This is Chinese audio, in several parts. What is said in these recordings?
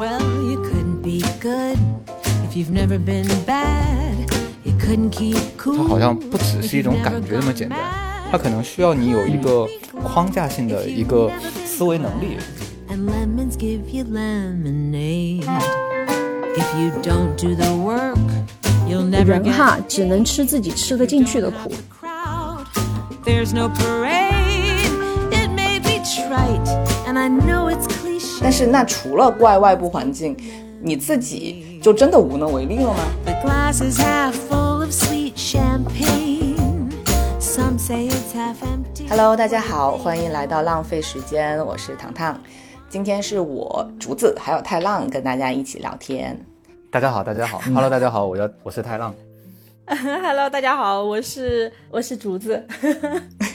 Well, you couldn't be good if you've never been bad. You couldn't keep 它 cool. 好像不只是一种感觉那么简单，它可能需要你有一个框架性的一个思维能力。 And lemons give you lemonade. If you don't do the work, you'll never 人 get 哈只能吃自己吃得进去的苦。 crowd. There's no parade. It may be trite, and I know it's cliche. 但是那除了怪外部环境，你自己就真的无能为力了吗？The glass is half full of sweet champagne. Some say it's half empty. Hello，大家好，欢迎来到浪费时间，我是糖糖。今天是我竹子还有太浪跟大家一起聊天。大家好，大家好，Hello，大家好，我叫我是太浪。Hello，大家好，我是 我是竹子。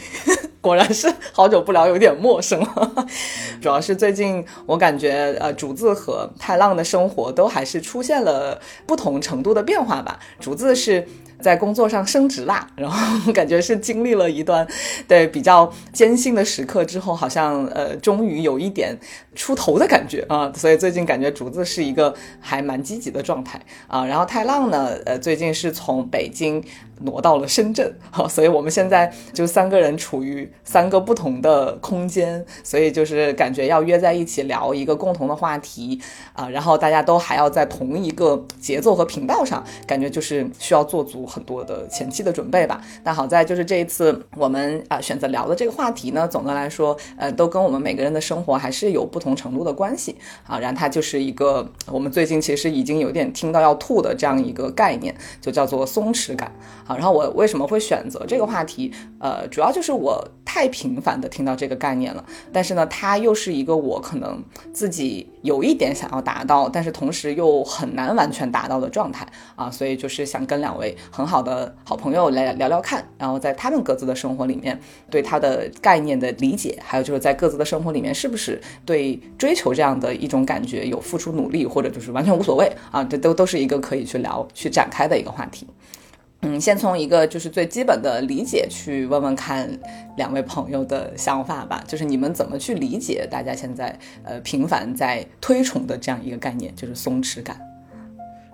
果然是好久不聊，有点陌生了。主要是最近我感觉，呃，竹子和太浪的生活都还是出现了不同程度的变化吧。竹子是在工作上升职啦，然后 感觉是经历了一段对比较艰辛的时刻之后，好像呃终于有一点出头的感觉啊。所以最近感觉竹子是一个还蛮积极的状态啊。然后太浪呢，呃，最近是从北京挪到了深圳，所以我们现在就三个人处于三个不同的空间，所以就是感觉要约在一起聊一个共同的话题啊，然后大家都还要在同一个节奏和频道上，感觉就是需要做足很多的前期的准备吧。但好在就是这一次我们啊选择聊的这个话题呢，总的来说，呃，都跟我们每个人的生活还是有不同程度的关系啊。然后它就是一个我们最近其实已经有点听到要吐的这样一个概念，就叫做松弛感。好，然后我为什么会选择这个话题？呃，主要就是我太频繁的听到这个概念了，但是呢，它又是一个我可能自己有一点想要达到，但是同时又很难完全达到的状态啊，所以就是想跟两位很好的好朋友来聊聊看，然后在他们各自的生活里面对他的概念的理解，还有就是在各自的生活里面是不是对追求这样的一种感觉有付出努力，或者就是完全无所谓啊，这都都是一个可以去聊去展开的一个话题。嗯，先从一个就是最基本的理解去问问看两位朋友的想法吧，就是你们怎么去理解大家现在呃频繁在推崇的这样一个概念，就是松弛感。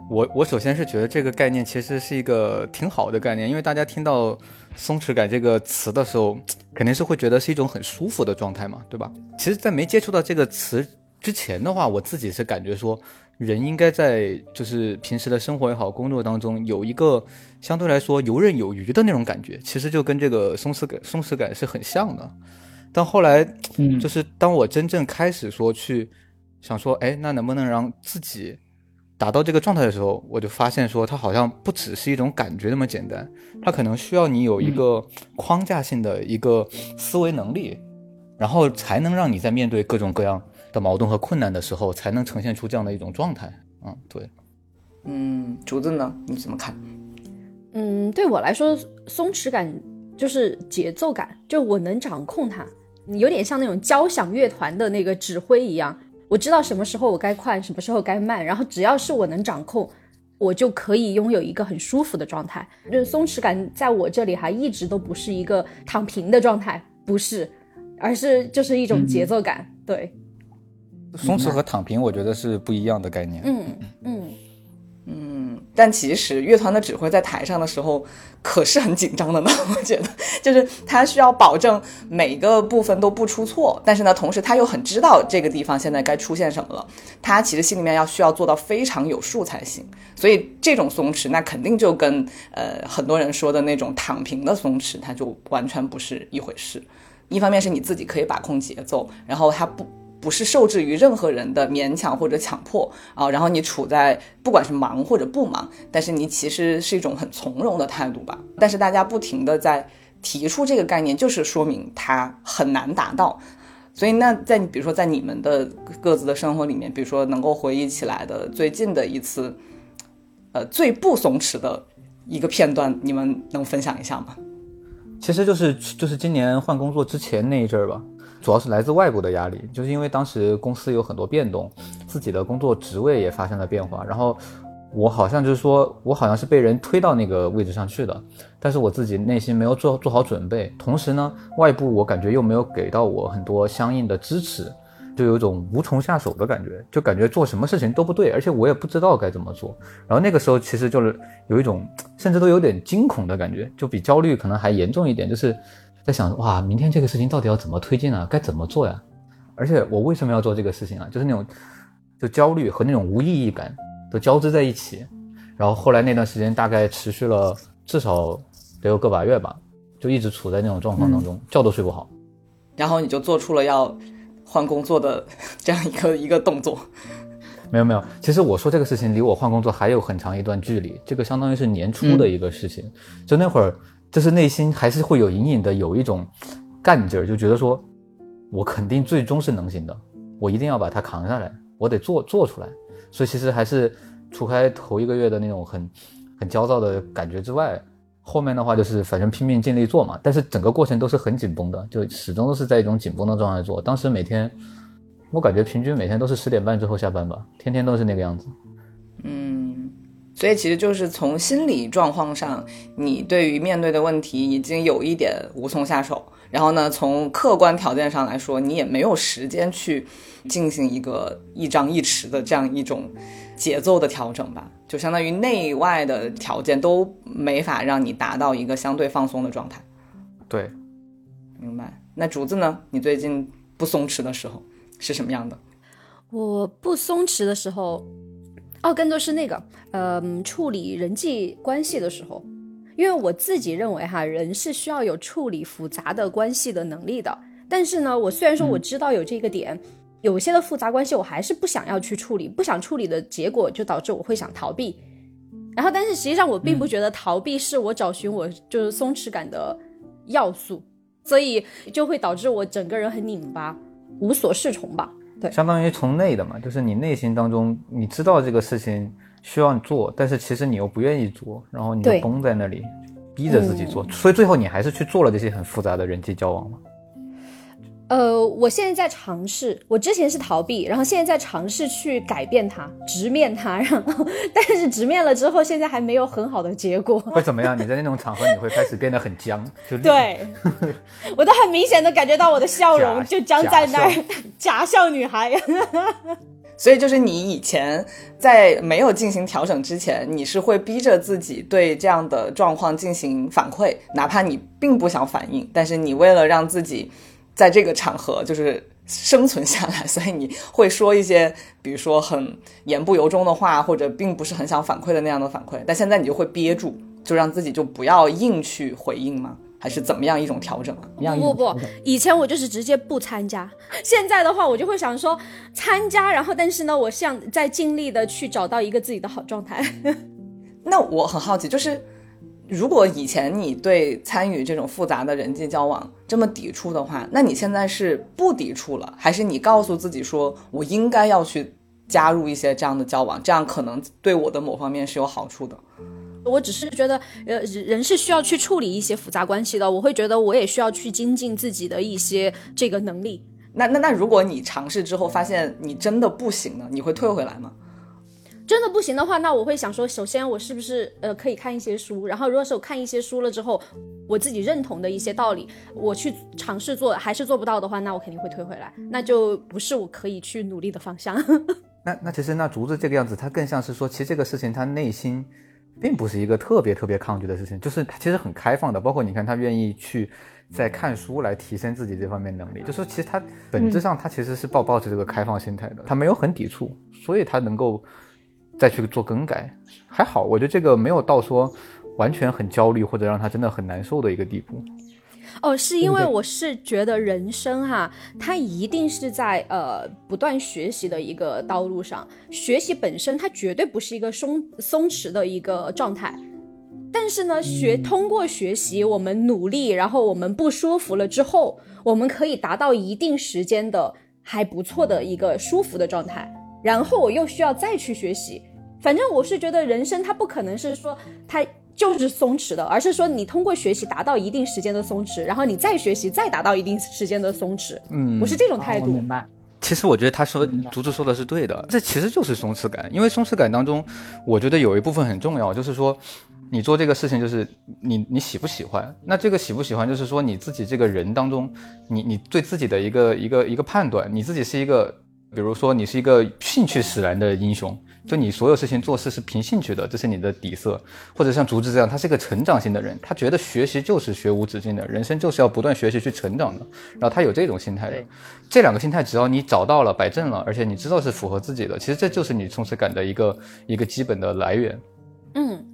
我我首先是觉得这个概念其实是一个挺好的概念，因为大家听到“松弛感”这个词的时候，肯定是会觉得是一种很舒服的状态嘛，对吧？其实，在没接触到这个词之前的话，我自己是感觉说，人应该在就是平时的生活也好，工作当中有一个相对来说游刃有余的那种感觉，其实就跟这个松弛感松弛感是很像的。但后来，嗯。就是当我真正开始说去想说，哎，那能不能让自己达到这个状态的时候，我就发现说，它好像不只是一种感觉那么简单，它可能需要你有一个框架性的一个思维能力，然后才能让你在面对各种各样的矛盾和困难的时候，才能呈现出这样的一种状态。嗯，对。嗯，竹子呢，你怎么看？嗯，对我来说，松弛感就是节奏感，就我能掌控它，有点像那种交响乐团的那个指挥一样，我知道什么时候我该快，什么时候该慢，然后只要是我能掌控，我就可以拥有一个很舒服的状态。就是松弛感在我这里还一直都不是一个躺平的状态，不是，而是就是一种节奏感。对，松弛和躺平，我觉得是不一样的概念。嗯嗯。嗯，但其实乐团的指挥在台上的时候可是很紧张的呢。我觉得，就是他需要保证每个部分都不出错，但是呢，同时他又很知道这个地方现在该出现什么了。他其实心里面要需要做到非常有数才行。所以这种松弛，那肯定就跟呃很多人说的那种躺平的松弛，它就完全不是一回事。一方面是你自己可以把控节奏，然后它不。不是受制于任何人的勉强或者强迫啊，然后你处在不管是忙或者不忙，但是你其实是一种很从容的态度吧。但是大家不停的在提出这个概念，就是说明它很难达到。所以那在比如说在你们的各自的生活里面，比如说能够回忆起来的最近的一次，呃，最不松弛的一个片段，你们能分享一下吗？其实就是就是今年换工作之前那一阵儿吧。主要是来自外部的压力，就是因为当时公司有很多变动，自己的工作职位也发生了变化，然后我好像就是说我好像是被人推到那个位置上去的，但是我自己内心没有做做好准备，同时呢，外部我感觉又没有给到我很多相应的支持，就有一种无从下手的感觉，就感觉做什么事情都不对，而且我也不知道该怎么做。然后那个时候其实就是有一种甚至都有点惊恐的感觉，就比焦虑可能还严重一点，就是在想哇，明天这个事情到底要怎么推进啊？该怎么做呀？而且我为什么要做这个事情啊？就是那种就焦虑和那种无意义感都交织在一起。然后后来那段时间大概持续了至少得有个把月吧，就一直处在那种状况当中，觉都睡不好。然后你就做出了要换工作的这样一个一个动作。没有没有，其实我说这个事情离我换工作还有很长一段距离，这个相当于是年初的一个事情。就那会儿，就是内心还是会有隐隐的有一种干劲儿，就觉得说，我肯定最终是能行的，我一定要把它扛下来，我得做做出来。所以其实还是除开头一个月的那种很很焦躁的感觉之外。后面的话就是反正拼命尽力做嘛，但是整个过程都是很紧绷的，就始终都是在一种紧绷的状态做。当时每天，我感觉平均每天都是十点半之后下班吧，天天都是那个样子。嗯，所以其实就是从心理状况上，你对于面对的问题已经有一点无从下手。然后呢，从客观条件上来说，你也没有时间去进行一个一张一弛的这样一种。节奏的调整吧，就相当于内外的条件都没法让你达到一个相对放松的状态。对，明白。那竹子呢？你最近不松弛的时候是什么样的？我不松弛的时候，哦，更多是那个，嗯，处理人际关系的时候，因为我自己认为哈，人是需要有处理复杂的关系的能力的。但是呢，我虽然说我知道有这个点。有些的复杂关系，我还是不想要去处理，不想处理的结果就导致我会想逃避。然后，但是实际上我并不觉得逃避是我找寻我就是松弛感的要素，所以就会导致我整个人很拧巴，无所适从吧。对，相当于从内的嘛，就是你内心当中你知道这个事情需要你做，但是其实你又不愿意做，然后你就绷在那里，逼着自己做，所以最后你还是去做了这些很复杂的人际交往嘛。呃，我现在在尝试，我之前是逃避，然后现在在尝试去改变它，直面它，然后但是直面了之后，现在还没有很好的结果。会怎么样？你在那种场合，你会开始变得很僵，就对，我都很明显的感觉到我的笑容就僵在那儿，假笑女孩。所以就是你以前在没有进行调整之前，你是会逼着自己对这样的状况进行反馈，哪怕你并不想反应，但是你为了让自己。在这个场合，就是生存下来，所以你会说一些，比如说很言不由衷的话，或者并不是很想反馈的那样的反馈。但现在你就会憋住，就让自己就不要硬去回应吗？还是怎么样一种调整啊？不不不，以前我就是直接不参加，现在的话我就会想说参加，然后但是呢，我像在尽力的去找到一个自己的好状态。那我很好奇，就是。如果以前你对参与这种复杂的人际交往这么抵触的话，那你现在是不抵触了，还是你告诉自己说我应该要去加入一些这样的交往，这样可能对我的某方面是有好处的？我只是觉得，呃，人是需要去处理一些复杂关系的，我会觉得我也需要去精进自己的一些这个能力。那那那，如果你尝试之后发现你真的不行了，你会退回来吗？真的不行的话，那我会想说，首先我是不是呃可以看一些书，然后如果是我看一些书了之后，我自己认同的一些道理，我去尝试做还是做不到的话，那我肯定会退回来，那就不是我可以去努力的方向。那那其实那竹子这个样子，他更像是说，其实这个事情他内心并不是一个特别特别抗拒的事情，就是他其实很开放的，包括你看他愿意去在看书来提升自己这方面能力，就是其实他本质上他其实是抱抱着这个开放心态的，他没有很抵触，所以他能够。再去做更改，还好，我觉得这个没有到说完全很焦虑或者让他真的很难受的一个地步。哦，是因为我是觉得人生哈，它一定是在呃不断学习的一个道路上，学习本身它绝对不是一个松松弛的一个状态。但是呢，学通过学习，我们努力，然后我们不舒服了之后，我们可以达到一定时间的还不错的一个舒服的状态。然后我又需要再去学习，反正我是觉得人生它不可能是说它就是松弛的，而是说你通过学习达到一定时间的松弛，然后你再学习再达到一定时间的松弛。嗯，我是这种态度。明白。其实我觉得他说竹子说的是对的，这其实就是松弛感，因为松弛感当中，我觉得有一部分很重要，就是说你做这个事情，就是你你喜不喜欢？那这个喜不喜欢，就是说你自己这个人当中，你你对自己的一个一个一个判断，你自己是一个，比如说你是一个兴趣使然的英雄。就你所有事情做事是凭兴趣的，这是你的底色，或者像竹子这样，他是一个成长型的人，他觉得学习就是学无止境的，人生就是要不断学习去成长的，然后他有这种心态的，这两个心态只要你找到了摆正了，而且你知道是符合自己的，其实这就是你充实感的一个一个基本的来源。嗯，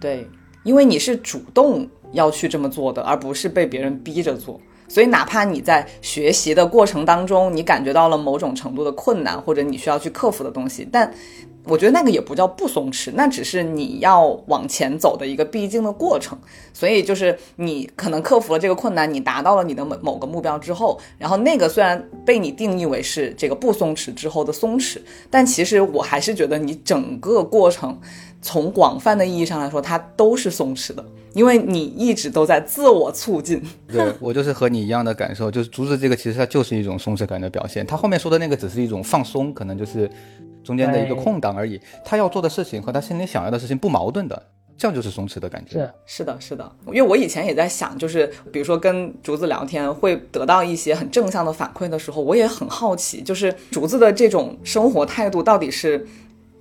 对，因为你是主动要去这么做的，而不是被别人逼着做。所以，哪怕你在学习的过程当中，你感觉到了某种程度的困难，或者你需要去克服的东西，但我觉得那个也不叫不松弛，那只是你要往前走的一个必经的过程。所以，就是你可能克服了这个困难，你达到了你的某某个目标之后，然后那个虽然被你定义为是这个不松弛之后的松弛，但其实我还是觉得你整个过程，从广泛的意义上来说，它都是松弛的。因为你一直都在自我促进，对我就是和你一样的感受，就是竹子这个其实它就是一种松弛感的表现，他后面说的那个只是一种放松，可能就是中间的一个空档而已。他要做的事情和他心里想要的事情不矛盾的，这样就是松弛的感觉。是是的，是的。因为我以前也在想，就是比如说跟竹子聊天会得到一些很正向的反馈的时候，我也很好奇，就是竹子的这种生活态度到底是。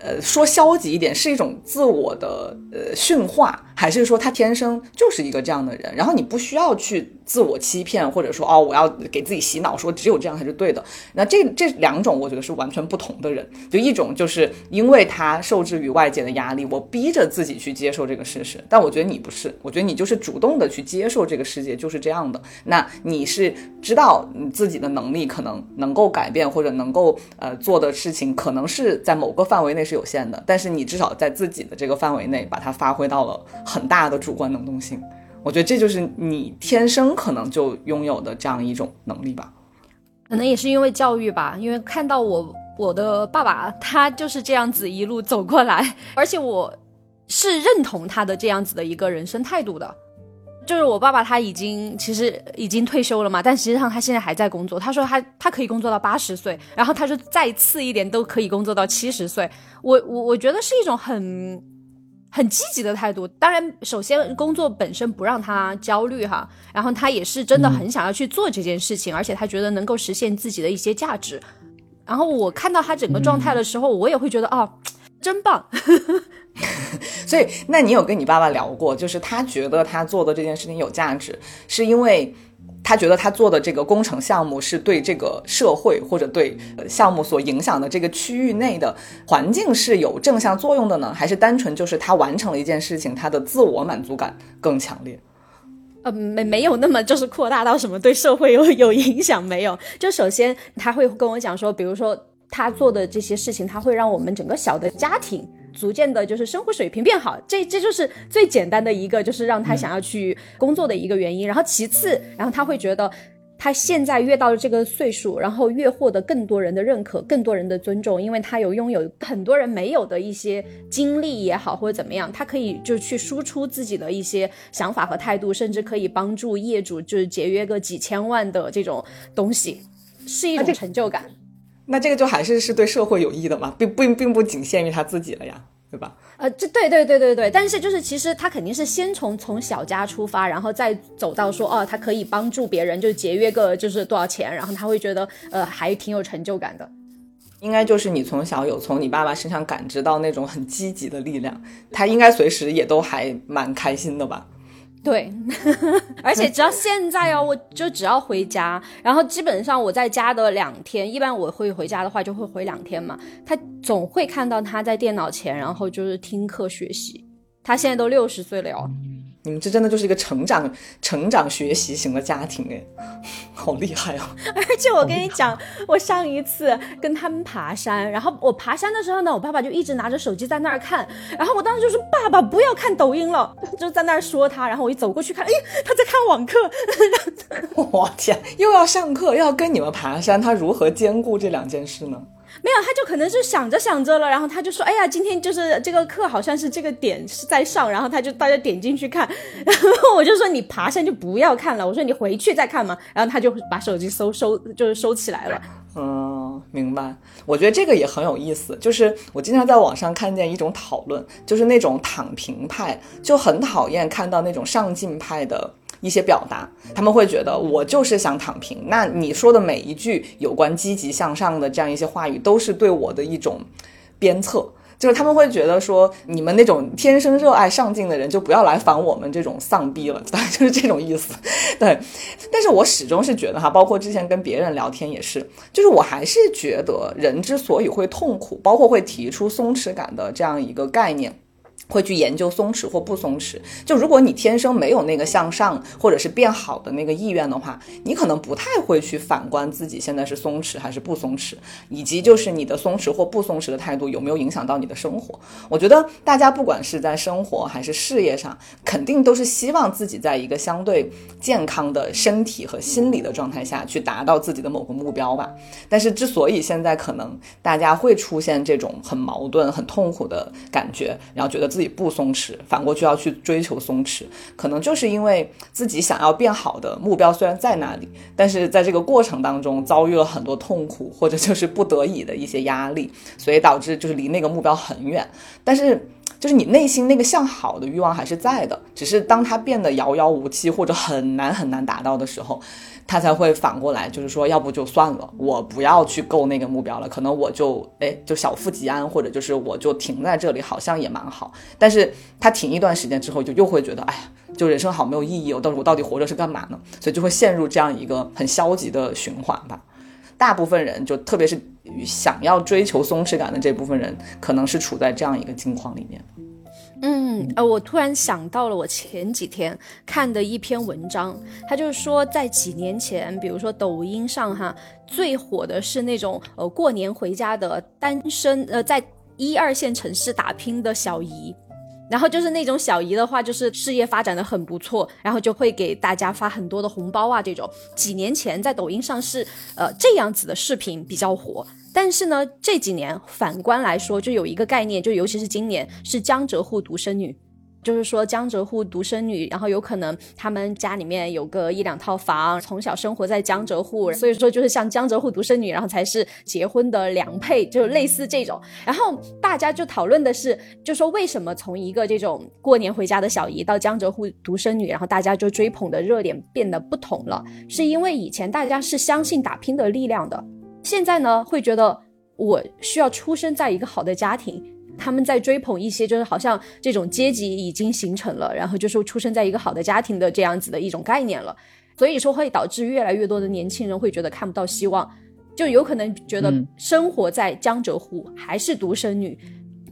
呃，说消极一点是一种自我的呃驯化，还是说他天生就是一个这样的人？然后你不需要去自我欺骗，或者说哦，我要给自己洗脑，说只有这样才是对的。那这这两种我觉得是完全不同的人。就一种就是因为他受制于外界的压力，我逼着自己去接受这个事实。但我觉得你不是，我觉得你就是主动的去接受这个世界就是这样的。那你是知道你自己的能力可能能够改变，或者能够呃做的事情，可能是在某个范围内。是有限的，但是你至少在自己的这个范围内，把它发挥到了很大的主观能动性。我觉得这就是你天生可能就拥有的这样一种能力吧。可能也是因为教育吧，因为看到我我的爸爸他就是这样子一路走过来，而且我是认同他的这样子的一个人生态度的。就是我爸爸他已经其实已经退休了嘛，但实际上他现在还在工作。他说他他可以工作到八十岁，然后他说再次一点都可以工作到七十岁。我我我觉得是一种很很积极的态度。当然，首先工作本身不让他焦虑哈，然后他也是真的很想要去做这件事情，而且他觉得能够实现自己的一些价值。然后我看到他整个状态的时候，我也会觉得哦，真棒。所以，那你有跟你爸爸聊过？就是他觉得他做的这件事情有价值，是因为他觉得他做的这个工程项目是对这个社会或者对项目所影响的这个区域内的环境是有正向作用的呢？还是单纯就是他完成了一件事情，他的自我满足感更强烈？呃，没没有那么就是扩大到什么对社会有有影响没有？就首先他会跟我讲说，比如说他做的这些事情，他会让我们整个小的家庭。逐渐的，就是生活水平变好，这这就是最简单的一个，就是让他想要去工作的一个原因。然后其次，然后他会觉得他现在越到了这个岁数，然后越获得更多人的认可，更多人的尊重，因为他有拥有很多人没有的一些经历也好，或者怎么样，他可以就去输出自己的一些想法和态度，甚至可以帮助业主就是节约个几千万的这种东西，是一种成就感。那这个就还是是对社会有益的嘛，并并并不仅限于他自己了呀，对吧？呃，这对对对对对，但是就是其实他肯定是先从从小家出发，然后再走到说哦，他可以帮助别人，就节约个就是多少钱，然后他会觉得呃还挺有成就感的。应该就是你从小有从你爸爸身上感知到那种很积极的力量，他应该随时也都还蛮开心的吧。对，而且只要现在哦，我就只要回家，然后基本上我在家的两天，一般我会回家的话就会回两天嘛。他总会看到他在电脑前，然后就是听课学习。他现在都六十岁了哟。你们这真的就是一个成长、成长学习型的家庭哎，好厉害啊！而且我跟你讲，我上一次跟他们爬山，然后我爬山的时候呢，我爸爸就一直拿着手机在那儿看，然后我当时就说：“爸爸，不要看抖音了。” 就在那儿说他，然后我一走过去看，哎，他在看网课。我天，又要上课，又要跟你们爬山，他如何兼顾这两件事呢？没有，他就可能是想着想着了，然后他就说：“哎呀，今天就是这个课好像是这个点是在上，然后他就大家点进去看，然后我就说你爬山就不要看了，我说你回去再看嘛，然后他就把手机收收就是收起来了。嗯，明白。我觉得这个也很有意思，就是我经常在网上看见一种讨论，就是那种躺平派就很讨厌看到那种上进派的一些表达，他们会觉得我就是想躺平。那你说的每一句有关积极向上的这样一些话语，都是对我的一种鞭策。就是他们会觉得说，你们那种天生热爱上进的人，就不要来烦我们这种丧逼了，大 概就是这种意思。对，但是我始终是觉得哈，包括之前跟别人聊天也是，就是我还是觉得人之所以会痛苦，包括会提出松弛感的这样一个概念。会去研究松弛或不松弛。就如果你天生没有那个向上或者是变好的那个意愿的话，你可能不太会去反观自己现在是松弛还是不松弛，以及就是你的松弛或不松弛的态度有没有影响到你的生活。我觉得大家不管是在生活还是事业上，肯定都是希望自己在一个相对健康的身体和心理的状态下去达到自己的某个目标吧。但是之所以现在可能大家会出现这种很矛盾、很痛苦的感觉，然后觉得自自己不松弛，反过去要去追求松弛，可能就是因为自己想要变好的目标虽然在那里，但是在这个过程当中遭遇了很多痛苦，或者就是不得已的一些压力，所以导致就是离那个目标很远。但是就是你内心那个向好的欲望还是在的，只是当它变得遥遥无期或者很难很难达到的时候。他才会反过来，就是说，要不就算了，我不要去够那个目标了，可能我就哎，就小富即安，或者就是我就停在这里，好像也蛮好。但是他停一段时间之后，就又会觉得，哎呀，就人生好没有意义，我到底我到底活着是干嘛呢？所以就会陷入这样一个很消极的循环吧。大部分人，就特别是想要追求松弛感的这部分人，可能是处在这样一个境况里面。嗯，呃，我突然想到了我前几天看的一篇文章，他就是说，在几年前，比如说抖音上哈，最火的是那种呃过年回家的单身，呃，在一二线城市打拼的小姨，然后就是那种小姨的话，就是事业发展的很不错，然后就会给大家发很多的红包啊，这种。几年前在抖音上是呃这样子的视频比较火。但是呢，这几年反观来说，就有一个概念，就尤其是今年是江浙沪独生女，就是说江浙沪独生女，然后有可能他们家里面有个一两套房，从小生活在江浙沪，所以说就是像江浙沪独生女，然后才是结婚的良配，就类似这种。然后大家就讨论的是，就说为什么从一个这种过年回家的小姨到江浙沪独生女，然后大家就追捧的热点变得不同了，是因为以前大家是相信打拼的力量的。现在呢，会觉得我需要出生在一个好的家庭，他们在追捧一些就是好像这种阶级已经形成了，然后就是出生在一个好的家庭的这样子的一种概念了，所以说会导致越来越多的年轻人会觉得看不到希望，就有可能觉得生活在江浙沪还是独生女，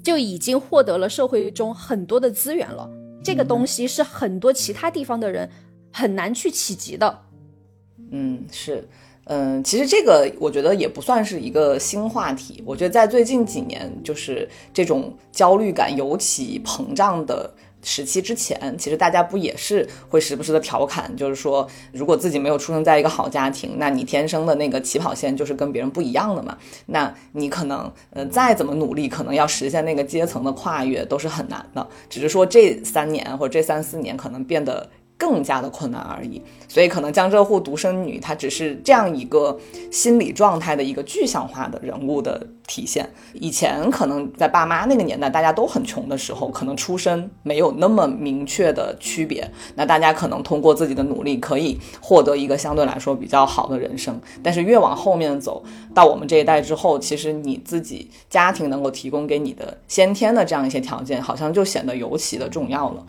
就已经获得了社会中很多的资源了，这个东西是很多其他地方的人很难去企及的。嗯，是。嗯，其实这个我觉得也不算是一个新话题。我觉得在最近几年，就是这种焦虑感尤其膨胀的时期之前，其实大家不也是会时不时的调侃，就是说，如果自己没有出生在一个好家庭，那你天生的那个起跑线就是跟别人不一样的嘛。那你可能，呃，再怎么努力，可能要实现那个阶层的跨越都是很难的。只是说这三年或者这三四年可能变得。更加的困难而已，所以可能江浙沪独生女她只是这样一个心理状态的一个具象化的人物的体现。以前可能在爸妈那个年代，大家都很穷的时候，可能出身没有那么明确的区别，那大家可能通过自己的努力可以获得一个相对来说比较好的人生。但是越往后面走到我们这一代之后，其实你自己家庭能够提供给你的先天的这样一些条件，好像就显得尤其的重要了。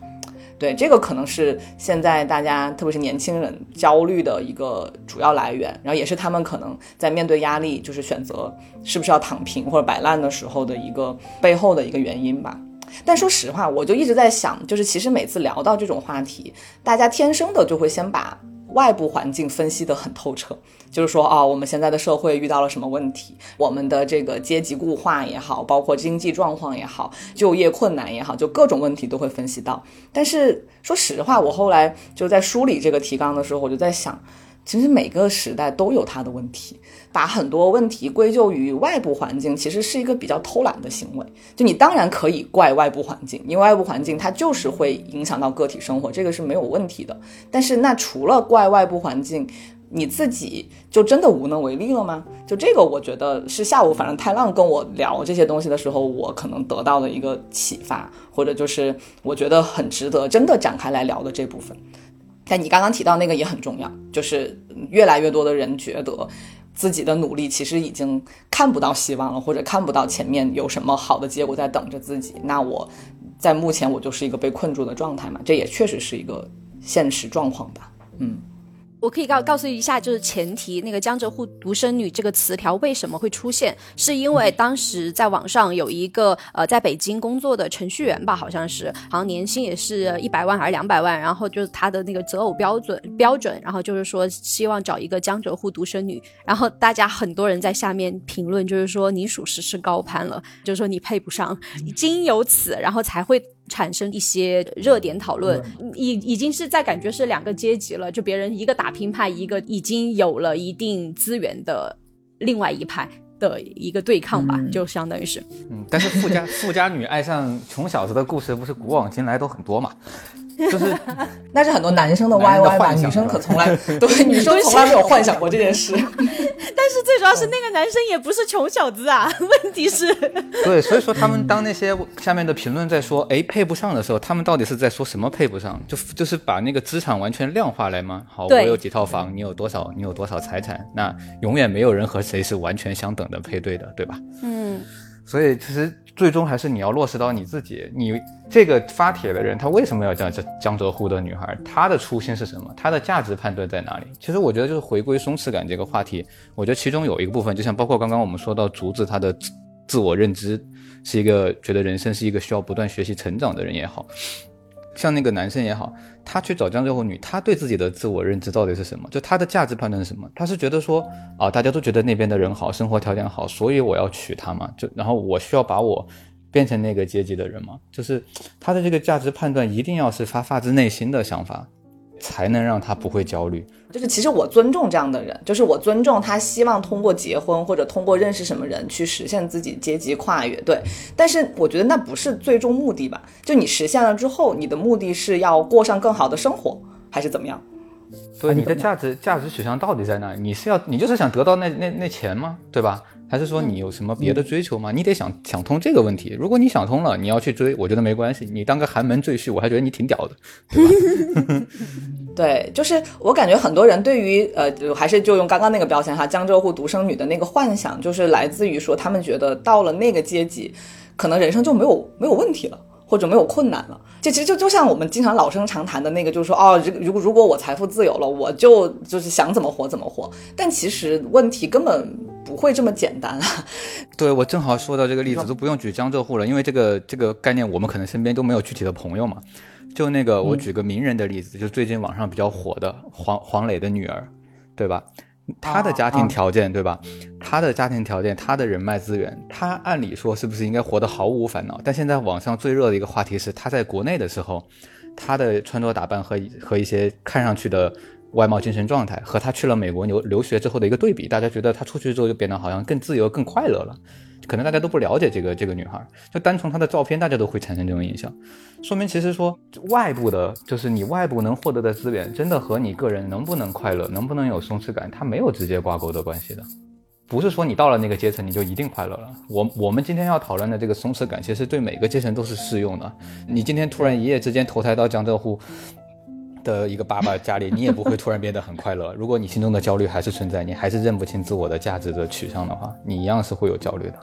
对，这个可能是现在大家，特别是年轻人焦虑的一个主要来源，然后也是他们可能在面对压力，就是选择是不是要躺平或者摆烂的时候的一个背后的一个原因吧。但说实话，我就一直在想，就是其实每次聊到这种话题，大家天生的就会先把。外部环境分析得很透彻，就是说啊，我们现在的社会遇到了什么问题？我们的这个阶级固化也好，包括经济状况也好，就业困难也好，就各种问题都会分析到。但是说实话，我后来就在梳理这个提纲的时候，我就在想。其实每个时代都有它的问题，把很多问题归咎于外部环境，其实是一个比较偷懒的行为。就你当然可以怪外部环境，因为外部环境它就是会影响到个体生活，这个是没有问题的。但是那除了怪外部环境，你自己就真的无能为力了吗？就这个，我觉得是下午反正太浪跟我聊这些东西的时候，我可能得到的一个启发，或者就是我觉得很值得真的展开来聊的这部分。但你刚刚提到那个也很重要，就是越来越多的人觉得自己的努力其实已经看不到希望了，或者看不到前面有什么好的结果在等着自己。那我在目前我就是一个被困住的状态嘛，这也确实是一个现实状况吧。嗯。我可以告告诉一下，就是前提，那个江浙沪独生女这个词条为什么会出现？是因为当时在网上有一个呃，在北京工作的程序员吧，好像是，好像年薪也是一百万还是两百万，然后就是他的那个择偶标准标准，然后就是说希望找一个江浙沪独生女，然后大家很多人在下面评论，就是说你属实是高攀了，就是说你配不上，经由此，然后才会。产生一些热点讨论，已已经是在感觉是两个阶级了，就别人一个打拼派，一个已经有了一定资源的另外一派的一个对抗吧，就相当于是。嗯，但是富家 富家女爱上穷小子的故事，不是古往今来都很多嘛？就是 那是很多男生的 YY 吧，女生可从来对 女生从来没有幻想过这件事。但是最主要是那个男生也不是穷小子啊，问题是。对，所以说他们当那些下面的评论在说哎配不上的时候，他们到底是在说什么配不上？就就是把那个资产完全量化来吗？好，我有几套房，你有多少？你有多少财产？那永远没有人和谁是完全相等的配对的，对吧？嗯。所以其实最终还是你要落实到你自己。你这个发帖的人，他为什么要叫江江浙沪的女孩？她的初心是什么？她的价值判断在哪里？其实我觉得就是回归松弛感这个话题。我觉得其中有一个部分，就像包括刚刚我们说到竹子，她的自我认知是一个觉得人生是一个需要不断学习成长的人也好。像那个男生也好，他去找江浙沪女，他对自己的自我认知到底是什么？就他的价值判断是什么？他是觉得说啊，大家都觉得那边的人好，生活条件好，所以我要娶她嘛？就然后我需要把我变成那个阶级的人嘛？就是他的这个价值判断一定要是发发自内心的想法。才能让他不会焦虑。就是其实我尊重这样的人，就是我尊重他希望通过结婚或者通过认识什么人去实现自己阶级跨越。对，但是我觉得那不是最终目的吧？就你实现了之后，你的目的是要过上更好的生活，还是怎么样？对，你的价值价值取向到底在哪？你是要你就是想得到那那那钱吗？对吧？还是说你有什么别的追求吗？你得想想通这个问题。如果你想通了，你要去追，我觉得没关系。你当个寒门赘婿，我还觉得你挺屌的，对吧？对，就是我感觉很多人对于呃，还是就用刚刚那个标签哈，江浙沪独生女的那个幻想，就是来自于说他们觉得到了那个阶级，可能人生就没有没有问题了。或者没有困难了，这其实就就像我们经常老生常谈的那个，就是说，哦，如果如果我财富自由了，我就就是想怎么活怎么活。但其实问题根本不会这么简单啊。对我正好说到这个例子，都不用举江浙沪了，因为这个这个概念我们可能身边都没有具体的朋友嘛。就那个我举个名人的例子，就最近网上比较火的黄黄磊的女儿，对吧？他的家庭条件，对吧？他的家庭条件，他的人脉资源，他按理说是不是应该活得毫无烦恼？但现在网上最热的一个话题是，他在国内的时候，他的穿着打扮和和一些看上去的外貌、精神状态，和他去了美国留留学之后的一个对比，大家觉得他出去之后就变得好像更自由、更快乐了。可能大家都不了解这个这个女孩，就单从她的照片，大家都会产生这种印象，说明其实说外部的，就是你外部能获得的资源，真的和你个人能不能快乐，能不能有松弛感，它没有直接挂钩的关系的，不是说你到了那个阶层你就一定快乐了。我我们今天要讨论的这个松弛感，其实对每个阶层都是适用的。你今天突然一夜之间投胎到江浙沪的一个爸爸家里，你也不会突然变得很快乐。如果你心中的焦虑还是存在，你还是认不清自我的价值的取向的话，你一样是会有焦虑的。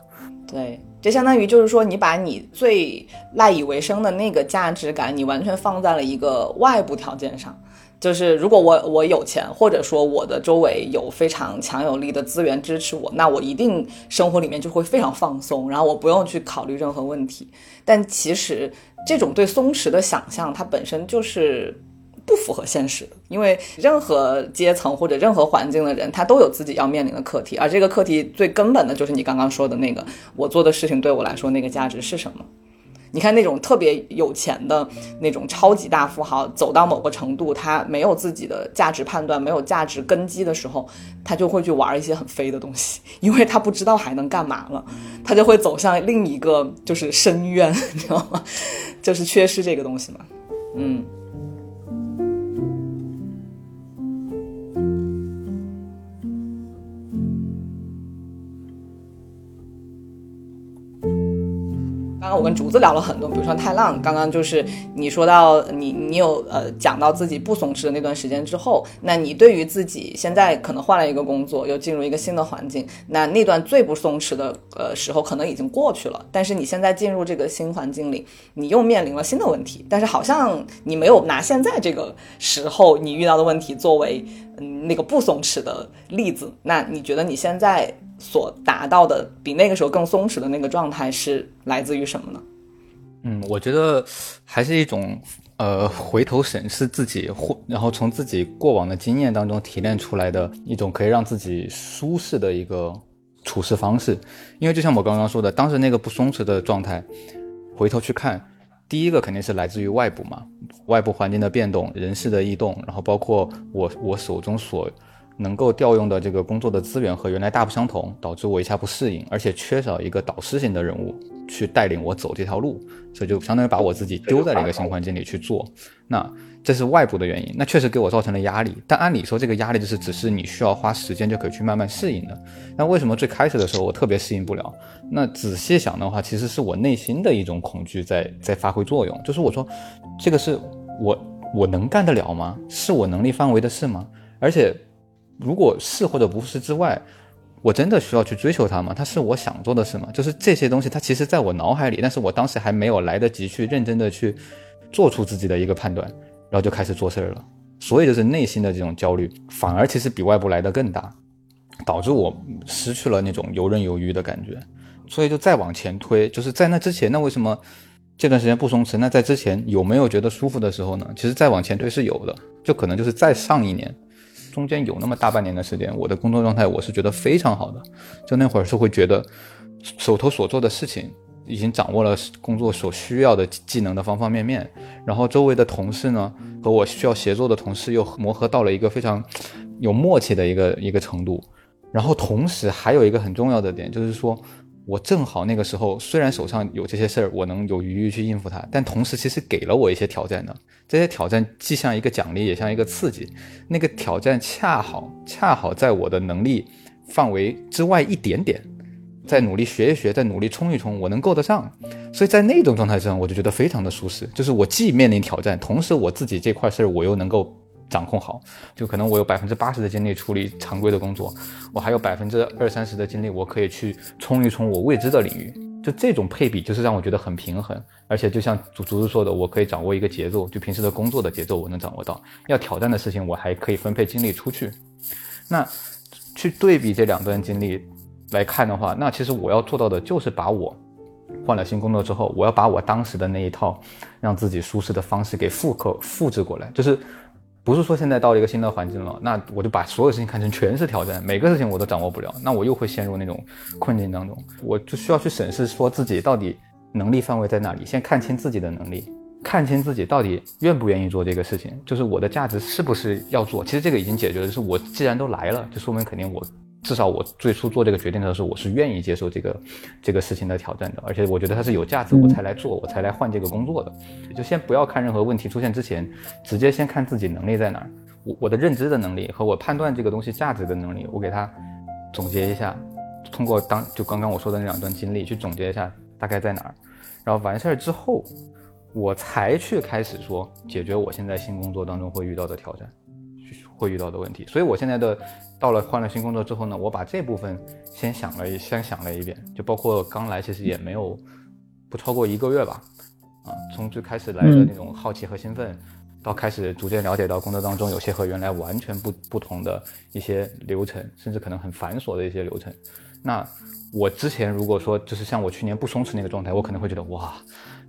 对，这相当于就是说，你把你最赖以为生的那个价值感，你完全放在了一个外部条件上。就是如果我我有钱，或者说我的周围有非常强有力的资源支持我，那我一定生活里面就会非常放松，然后我不用去考虑任何问题。但其实这种对松弛的想象，它本身就是。不符合现实的，因为任何阶层或者任何环境的人，他都有自己要面临的课题，而这个课题最根本的就是你刚刚说的那个，我做的事情对我来说那个价值是什么？你看那种特别有钱的那种超级大富豪，走到某个程度，他没有自己的价值判断，没有价值根基的时候，他就会去玩一些很飞的东西，因为他不知道还能干嘛了，他就会走向另一个就是深渊，你知道吗？就是缺失这个东西嘛，嗯。我跟竹子聊了很多，比如说太浪，刚刚就是你说到你你有呃讲到自己不松弛的那段时间之后，那你对于自己现在可能换了一个工作，又进入一个新的环境，那那段最不松弛的呃时候可能已经过去了，但是你现在进入这个新环境里，你又面临了新的问题，但是好像你没有拿现在这个时候你遇到的问题作为嗯那个不松弛的例子，那你觉得你现在？所达到的比那个时候更松弛的那个状态是来自于什么嗯，我觉得还是一种呃回头审视自己，或然后从自己过往的经验当中提炼出来的一种可以让自己舒适的一个处事方式。因为就像我刚刚说的，当时那个不松弛的状态，回头去看，第一个肯定是来自于外部嘛，外部环境的变动、人事的异动，然后包括我我手中所。能够调用的这个工作的资源和原来大不相同，导致我一下不适应，而且缺少一个导师型的人物去带领我走这条路，所以就相当于把我自己丢在了一个新环境里去做。那这是外部的原因，那确实给我造成了压力。但按理说，这个压力就是只是你需要花时间就可以去慢慢适应的。那为什么最开始的时候我特别适应不了？那仔细想的话，其实是我内心的一种恐惧在在发挥作用，就是我说，这个是我我能干得了吗？是我能力范围的事吗？而且。如果是或者不是之外，我真的需要去追求它吗？它是我想做的事吗？就是这些东西，它其实在我脑海里，但是我当时还没有来得及去认真的去做出自己的一个判断，然后就开始做事儿了。所以就是内心的这种焦虑，反而其实比外部来的更大，导致我失去了那种游刃有余的感觉。所以就再往前推，就是在那之前，那为什么这段时间不松弛？那在之前有没有觉得舒服的时候呢？其实再往前推是有的，就可能就是再上一年。中间有那么大半年的时间，我的工作状态我是觉得非常好的，就那会儿是会觉得手头所做的事情已经掌握了工作所需要的技能的方方面面，然后周围的同事呢和我需要协作的同事又磨合到了一个非常有默契的一个一个程度，然后同时还有一个很重要的点就是说。我正好那个时候，虽然手上有这些事儿，我能有余裕去应付它，但同时其实给了我一些挑战的。这些挑战既像一个奖励，也像一个刺激。那个挑战恰好恰好在我的能力范围之外一点点，再努力学一学，再努力冲一冲，我能够得上。所以在那种状态上，我就觉得非常的舒适，就是我既面临挑战，同时我自己这块事儿我又能够。掌控好，就可能我有百分之八十的精力处理常规的工作，我还有百分之二三十的精力，我可以去冲一冲我未知的领域。就这种配比，就是让我觉得很平衡。而且就像竹竹子说的，我可以掌握一个节奏，就平时的工作的节奏我能掌握到。要挑战的事情，我还可以分配精力出去。那去对比这两段经历来看的话，那其实我要做到的就是把我换了新工作之后，我要把我当时的那一套让自己舒适的方式给复刻复制过来，就是。不是说现在到了一个新的环境了，那我就把所有事情看成全是挑战，每个事情我都掌握不了，那我又会陷入那种困境当中。我就需要去审视，说自己到底能力范围在哪里，先看清自己的能力，看清自己到底愿不愿意做这个事情，就是我的价值是不是要做。其实这个已经解决了，就是我既然都来了，就说明肯定我。至少我最初做这个决定的时候，我是愿意接受这个这个事情的挑战的，而且我觉得它是有价值，我才来做，我才来换这个工作的。就先不要看任何问题出现之前，直接先看自己能力在哪儿，我我的认知的能力和我判断这个东西价值的能力，我给它总结一下，通过当就刚刚我说的那两段经历去总结一下大概在哪儿，然后完事儿之后，我才去开始说解决我现在新工作当中会遇到的挑战。会遇到的问题，所以我现在的到了换了新工作之后呢，我把这部分先想了一先想了一遍，就包括刚来其实也没有不超过一个月吧，啊，从最开始来的那种好奇和兴奋，到开始逐渐了解到工作当中有些和原来完全不不同的一些流程，甚至可能很繁琐的一些流程。那我之前如果说就是像我去年不松弛那个状态，我可能会觉得哇，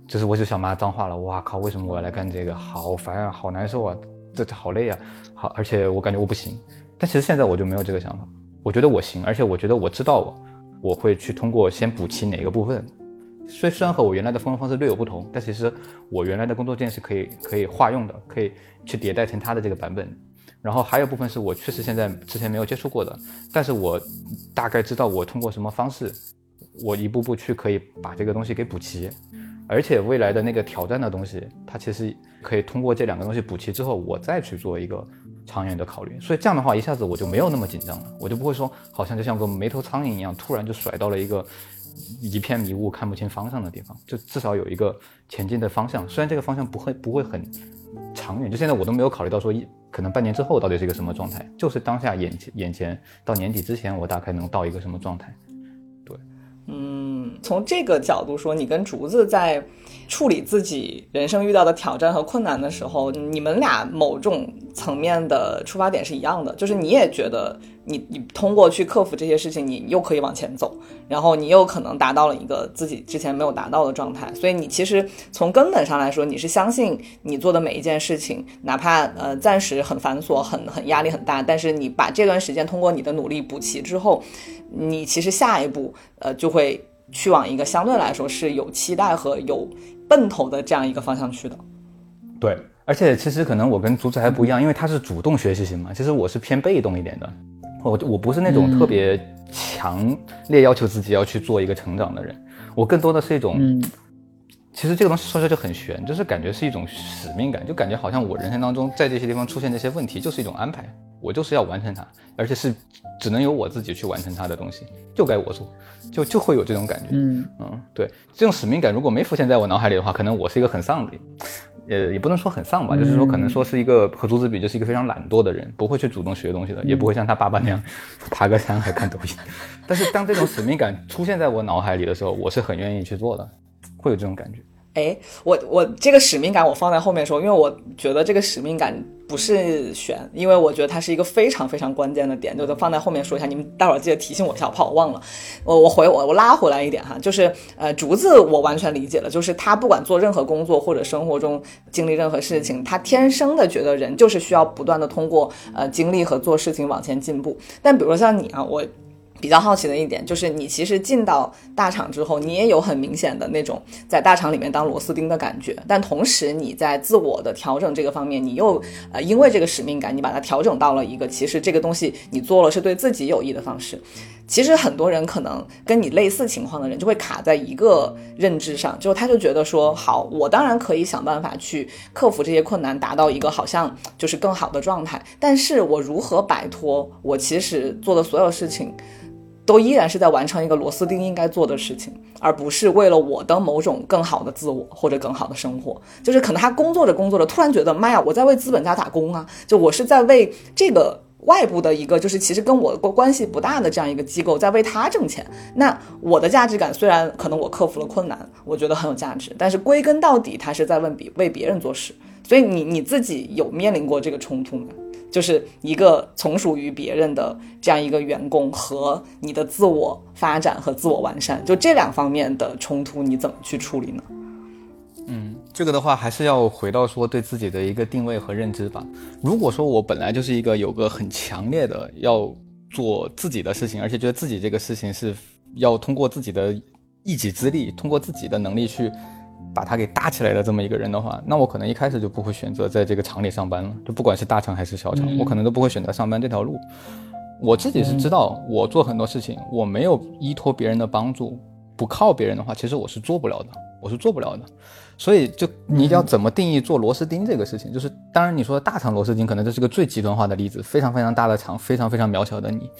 就是我就想骂脏话了，哇靠，为什么我要来干这个？好烦啊，好难受啊，这好累啊。好，而且我感觉我不行，但其实现在我就没有这个想法，我觉得我行，而且我觉得我知道我，我会去通过先补齐哪个部分，虽虽然和我原来的工作方式略有不同，但其实我原来的工作件是可以可以化用的，可以去迭代成它的这个版本。然后还有部分是我确实现在之前没有接触过的，但是我大概知道我通过什么方式，我一步步去可以把这个东西给补齐，而且未来的那个挑战的东西，它其实可以通过这两个东西补齐之后，我再去做一个。长远的考虑，所以这样的话，一下子我就没有那么紧张了，我就不会说好像就像个没头苍蝇一样，突然就甩到了一个一片迷雾、看不清方向的地方，就至少有一个前进的方向。虽然这个方向不会不会很长远，就现在我都没有考虑到说一可能半年之后到底是一个什么状态，就是当下眼前眼前到年底之前，我大概能到一个什么状态。对嗯，从这个角度说，你跟竹子在处理自己人生遇到的挑战和困难的时候，你们俩某种层面的出发点是一样的，就是你也觉得你你通过去克服这些事情，你又可以往前走，然后你又可能达到了一个自己之前没有达到的状态，所以你其实从根本上来说，你是相信你做的每一件事情，哪怕呃暂时很繁琐、很很压力很大，但是你把这段时间通过你的努力补齐之后。你其实下一步，呃，就会去往一个相对来说是有期待和有奔头的这样一个方向去的。对，而且其实可能我跟竹子还不一样，因为他是主动学习型嘛，其实我是偏被动一点的。我我不是那种特别强烈要求自己要去做一个成长的人，我更多的是一种，其实这个东西说起来就很玄，就是感觉是一种使命感，就感觉好像我人生当中在这些地方出现这些问题，就是一种安排。我就是要完成它，而且是只能由我自己去完成它的东西，就该我做，就就会有这种感觉。嗯嗯，对，这种使命感如果没浮现在我脑海里的话，可能我是一个很丧的，呃，也不能说很丧吧，就是说可能说是一个和竹子比，就是一个非常懒惰的人，不会去主动学东西的，也不会像他爸爸那样爬个山还看抖音。但是当这种使命感出现在我脑海里的时候，我是很愿意去做的，会有这种感觉。哎，我我这个使命感我放在后面说，因为我觉得这个使命感不是悬，因为我觉得它是一个非常非常关键的点，就放在后面说一下。你们待会儿记得提醒我一下，怕我忘了。我我回我我拉回来一点哈，就是呃，竹子我完全理解了，就是他不管做任何工作或者生活中经历任何事情，他天生的觉得人就是需要不断的通过呃经历和做事情往前进步。但比如说像你啊，我。比较好奇的一点就是，你其实进到大厂之后，你也有很明显的那种在大厂里面当螺丝钉的感觉。但同时，你在自我的调整这个方面，你又呃因为这个使命感，你把它调整到了一个其实这个东西你做了是对自己有益的方式。其实很多人可能跟你类似情况的人，就会卡在一个认知上，就他就觉得说，好，我当然可以想办法去克服这些困难，达到一个好像就是更好的状态。但是我如何摆脱我其实做的所有事情？都依然是在完成一个螺丝钉应该做的事情，而不是为了我的某种更好的自我或者更好的生活。就是可能他工作着工作着，突然觉得妈呀，我在为资本家打工啊！就我是在为这个外部的一个，就是其实跟我关系不大的这样一个机构在为他挣钱。那我的价值感虽然可能我克服了困难，我觉得很有价值，但是归根到底，他是在问别为别人做事。所以你你自己有面临过这个冲突吗？就是一个从属于别人的这样一个员工和你的自我发展和自我完善，就这两方面的冲突，你怎么去处理呢？嗯，这个的话还是要回到说对自己的一个定位和认知吧。如果说我本来就是一个有个很强烈的要做自己的事情，而且觉得自己这个事情是要通过自己的一己之力，通过自己的能力去。把它给搭起来的这么一个人的话，那我可能一开始就不会选择在这个厂里上班了。就不管是大厂还是小厂，我可能都不会选择上班这条路。我自己是知道，我做很多事情，我没有依托别人的帮助，不靠别人的话，其实我是做不了的，我是做不了的。所以，就你要怎么定义做螺丝钉这个事情？就是当然你说的大厂螺丝钉，可能这是个最极端化的例子，非常非常大的厂，非常非常渺小的你。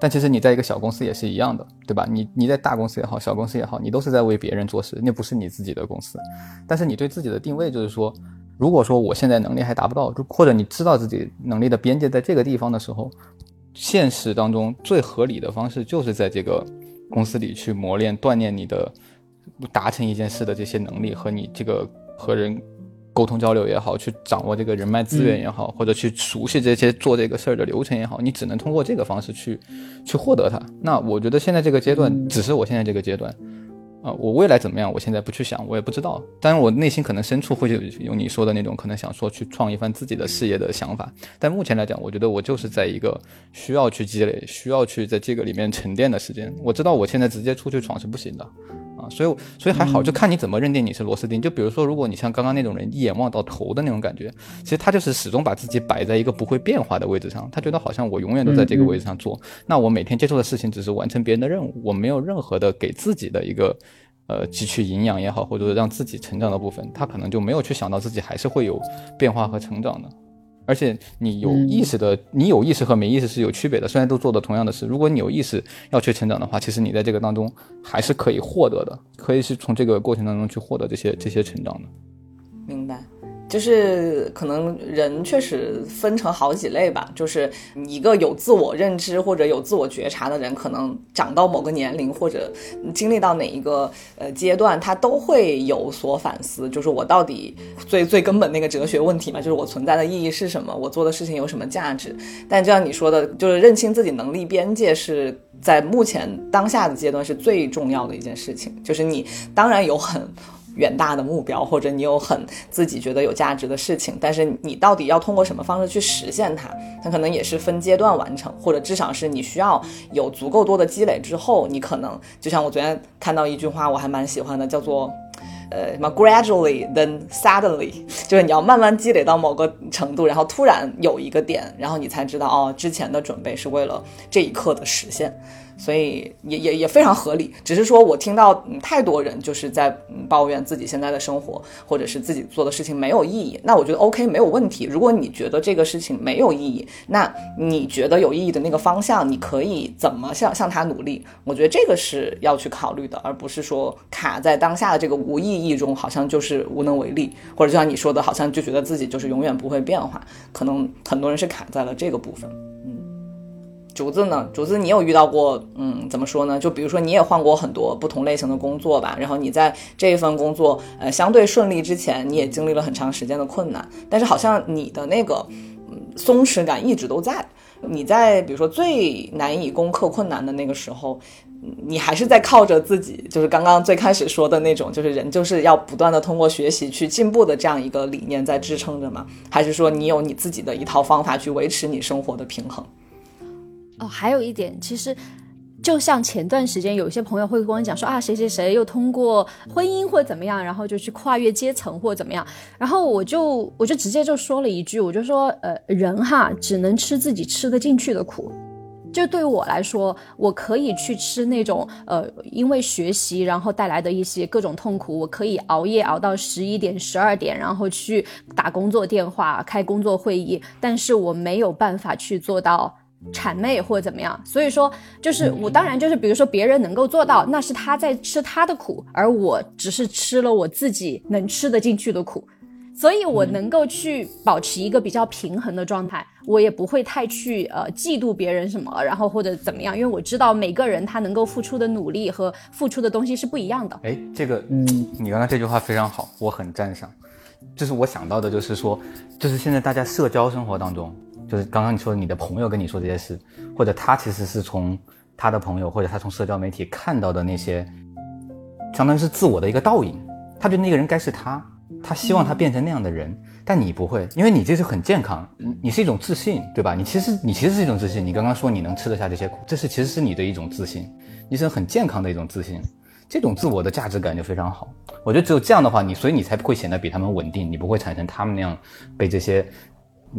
但其实你在一个小公司也是一样的，对吧？你你在大公司也好，小公司也好，你都是在为别人做事，那不是你自己的公司。但是你对自己的定位就是说，如果说我现在能力还达不到，就或者你知道自己能力的边界在这个地方的时候，现实当中最合理的方式就是在这个公司里去磨练、锻炼你的。达成一件事的这些能力和你这个和人沟通交流也好，去掌握这个人脉资源也好，或者去熟悉这些做这个事儿的流程也好，你只能通过这个方式去去获得它。那我觉得现在这个阶段只是我现在这个阶段啊，我未来怎么样，我现在不去想，我也不知道。但是我内心可能深处会有有你说的那种可能想说去创一番自己的事业的想法。但目前来讲，我觉得我就是在一个需要去积累、需要去在这个里面沉淀的时间。我知道我现在直接出去闯是不行的。啊，所以所以还好，就看你怎么认定你是螺丝钉。就比如说，如果你像刚刚那种人，一眼望到头的那种感觉，其实他就是始终把自己摆在一个不会变化的位置上，他觉得好像我永远都在这个位置上做。那我每天接触的事情只是完成别人的任务，我没有任何的给自己的一个呃汲取营养也好，或者让自己成长的部分，他可能就没有去想到自己还是会有变化和成长的。而且你有意识的，你有意识和没意识是有区别的。虽然都做的同样的事，如果你有意识要去成长的话，其实你在这个当中还是可以获得的，可以是从这个过程当中去获得这些这些成长的。明白。就是可能人确实分成好几类吧，就是一个有自我认知或者有自我觉察的人，可能长到某个年龄或者经历到哪一个呃阶段，他都会有所反思，就是我到底最最根本那个哲学问题嘛，就是我存在的意义是什么，我做的事情有什么价值。但就像你说的，就是认清自己能力边界是在目前当下的阶段是最重要的一件事情，就是你当然有很。远大的目标，或者你有很自己觉得有价值的事情，但是你到底要通过什么方式去实现它？它可能也是分阶段完成，或者至少是你需要有足够多的积累之后，你可能就像我昨天看到一句话，我还蛮喜欢的，叫做呃什么 gradually then suddenly，就是你要慢慢积累到某个程度，然后突然有一个点，然后你才知道哦，之前的准备是为了这一刻的实现。所以也也也非常合理，只是说我听到太多人就是在抱怨自己现在的生活，或者是自己做的事情没有意义。那我觉得 OK 没有问题。如果你觉得这个事情没有意义，那你觉得有意义的那个方向，你可以怎么向向他努力？我觉得这个是要去考虑的，而不是说卡在当下的这个无意义中，好像就是无能为力，或者就像你说的，好像就觉得自己就是永远不会变化。可能很多人是卡在了这个部分。竹子呢？竹子，你有遇到过？嗯，怎么说呢？就比如说，你也换过很多不同类型的工作吧。然后你在这一份工作，呃，相对顺利之前，你也经历了很长时间的困难。但是好像你的那个，嗯，松弛感一直都在。你在比如说最难以攻克困难的那个时候，你还是在靠着自己，就是刚刚最开始说的那种，就是人就是要不断的通过学习去进步的这样一个理念在支撑着吗？还是说你有你自己的一套方法去维持你生活的平衡？哦，还有一点，其实就像前段时间，有些朋友会跟我讲说啊，谁谁谁又通过婚姻或怎么样，然后就去跨越阶层或怎么样，然后我就我就直接就说了一句，我就说，呃，人哈只能吃自己吃得进去的苦。就对于我来说，我可以去吃那种呃，因为学习然后带来的一些各种痛苦，我可以熬夜熬到十一点、十二点，然后去打工作电话、开工作会议，但是我没有办法去做到。谄媚或者怎么样，所以说就是我当然就是比如说别人能够做到，那是他在吃他的苦，而我只是吃了我自己能吃得进去的苦，所以我能够去保持一个比较平衡的状态，我也不会太去呃嫉妒别人什么，然后或者怎么样，因为我知道每个人他能够付出的努力和付出的东西是不一样的。哎，这个嗯，你刚刚这句话非常好，我很赞赏。就是我想到的就是说，就是现在大家社交生活当中。就是刚刚你说你的朋友跟你说这些事，或者他其实是从他的朋友或者他从社交媒体看到的那些，相当于是自我的一个倒影。他觉得那个人该是他，他希望他变成那样的人，但你不会，因为你这是很健康，你是一种自信，对吧？你其实你其实是一种自信。你刚刚说你能吃得下这些苦，这是其实是你的一种自信，你是很健康的一种自信，这种自我的价值感就非常好。我觉得只有这样的话，你所以你才会显得比他们稳定，你不会产生他们那样被这些。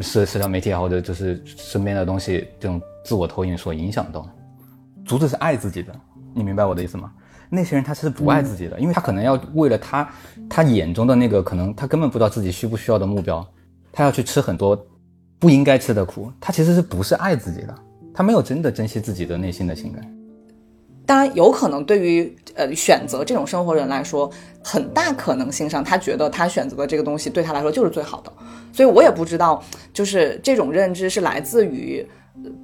社社交媒体，或者就是身边的东西，这种自我投影所影响到。竹子是爱自己的，你明白我的意思吗？那些人他是不爱自己的，因为他可能要为了他他眼中的那个可能他根本不知道自己需不需要的目标，他要去吃很多不应该吃的苦。他其实是不是爱自己的？他没有真的珍惜自己的内心的情感。当然，有可能对于呃选择这种生活人来说，很大可能性上，他觉得他选择的这个东西对他来说就是最好的。所以我也不知道，就是这种认知是来自于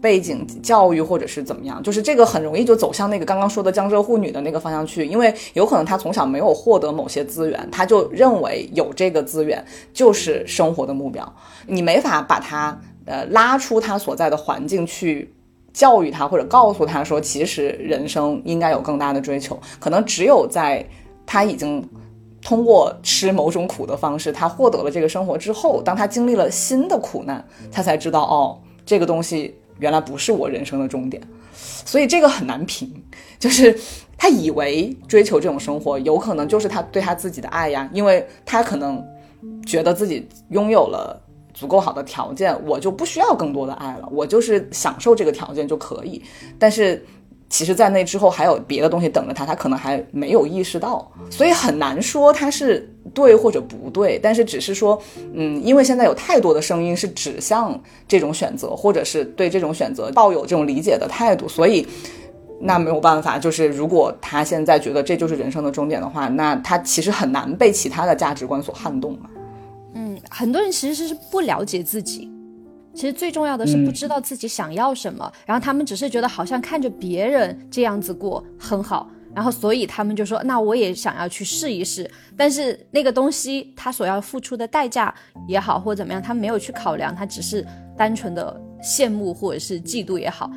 背景教育，或者是怎么样。就是这个很容易就走向那个刚刚说的江浙沪女的那个方向去，因为有可能他从小没有获得某些资源，他就认为有这个资源就是生活的目标。你没法把他呃拉出他所在的环境去。教育他或者告诉他说，其实人生应该有更大的追求。可能只有在他已经通过吃某种苦的方式，他获得了这个生活之后，当他经历了新的苦难，他才知道哦，这个东西原来不是我人生的终点。所以这个很难评，就是他以为追求这种生活，有可能就是他对他自己的爱呀，因为他可能觉得自己拥有了。足够好的条件，我就不需要更多的爱了，我就是享受这个条件就可以。但是，其实，在那之后还有别的东西等着他，他可能还没有意识到，所以很难说他是对或者不对。但是只是说，嗯，因为现在有太多的声音是指向这种选择，或者是对这种选择抱有这种理解的态度，所以那没有办法。就是如果他现在觉得这就是人生的终点的话，那他其实很难被其他的价值观所撼动嘛。嗯，很多人其实是不了解自己。其实最重要的是不知道自己想要什么，然后他们只是觉得好像看着别人这样子过很好，然后所以他们就说那我也想要去试一试。但是那个东西他所要付出的代价也好或怎么样，他没有去考量，他只是单纯的羡慕或者是嫉妒也好，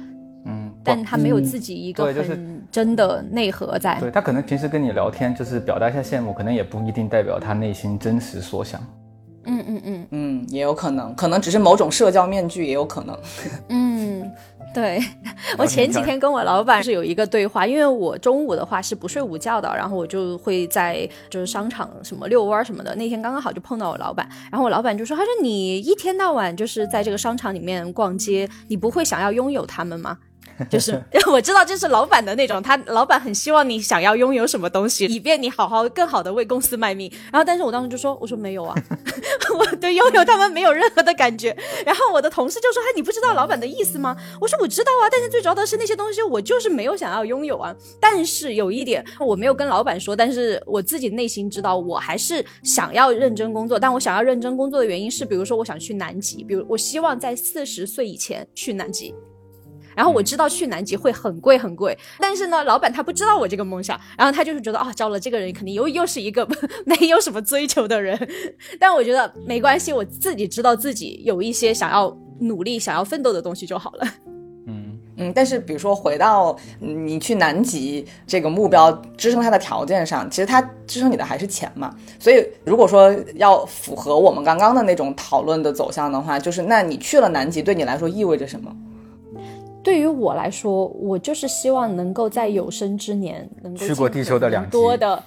嗯，但他没有自己一个很真的内核在。对他可能平时跟你聊天就是表达一下羡慕，可能也不一定代表他内心真实所想。嗯嗯嗯嗯，也有可能，可能只是某种社交面具，也有可能。嗯，对我前几天跟我老板是有一个对话，因为我中午的话是不睡午觉的，然后我就会在就是商场什么遛弯什么的。那天刚刚好就碰到我老板，然后我老板就说：“他说你一天到晚就是在这个商场里面逛街，你不会想要拥有他们吗？” 就是 我知道这是老板的那种，他老板很希望你想要拥有什么东西，以便你好好更好的为公司卖命。然后，但是我当时就说，我说没有啊，我对拥有他们没有任何的感觉。然后我的同事就说，哎，你不知道老板的意思吗？我说我知道啊，但是最主要的是那些东西我就是没有想要拥有啊。但是有一点我没有跟老板说，但是我自己内心知道，我还是想要认真工作。但我想要认真工作的原因是，比如说我想去南极，比如我希望在四十岁以前去南极。然后我知道去南极会很贵很贵，但是呢，老板他不知道我这个梦想，然后他就是觉得啊，招了这个人肯定又又是一个 没有什么追求的人。但我觉得没关系，我自己知道自己有一些想要努力、想要奋斗的东西就好了。嗯嗯，但是比如说回到你去南极这个目标支撑它的条件上，其实它支撑你的还是钱嘛。所以如果说要符合我们刚刚的那种讨论的走向的话，就是那你去了南极对你来说意味着什么？对于我来说，我就是希望能够在有生之年能够去过地球的两多的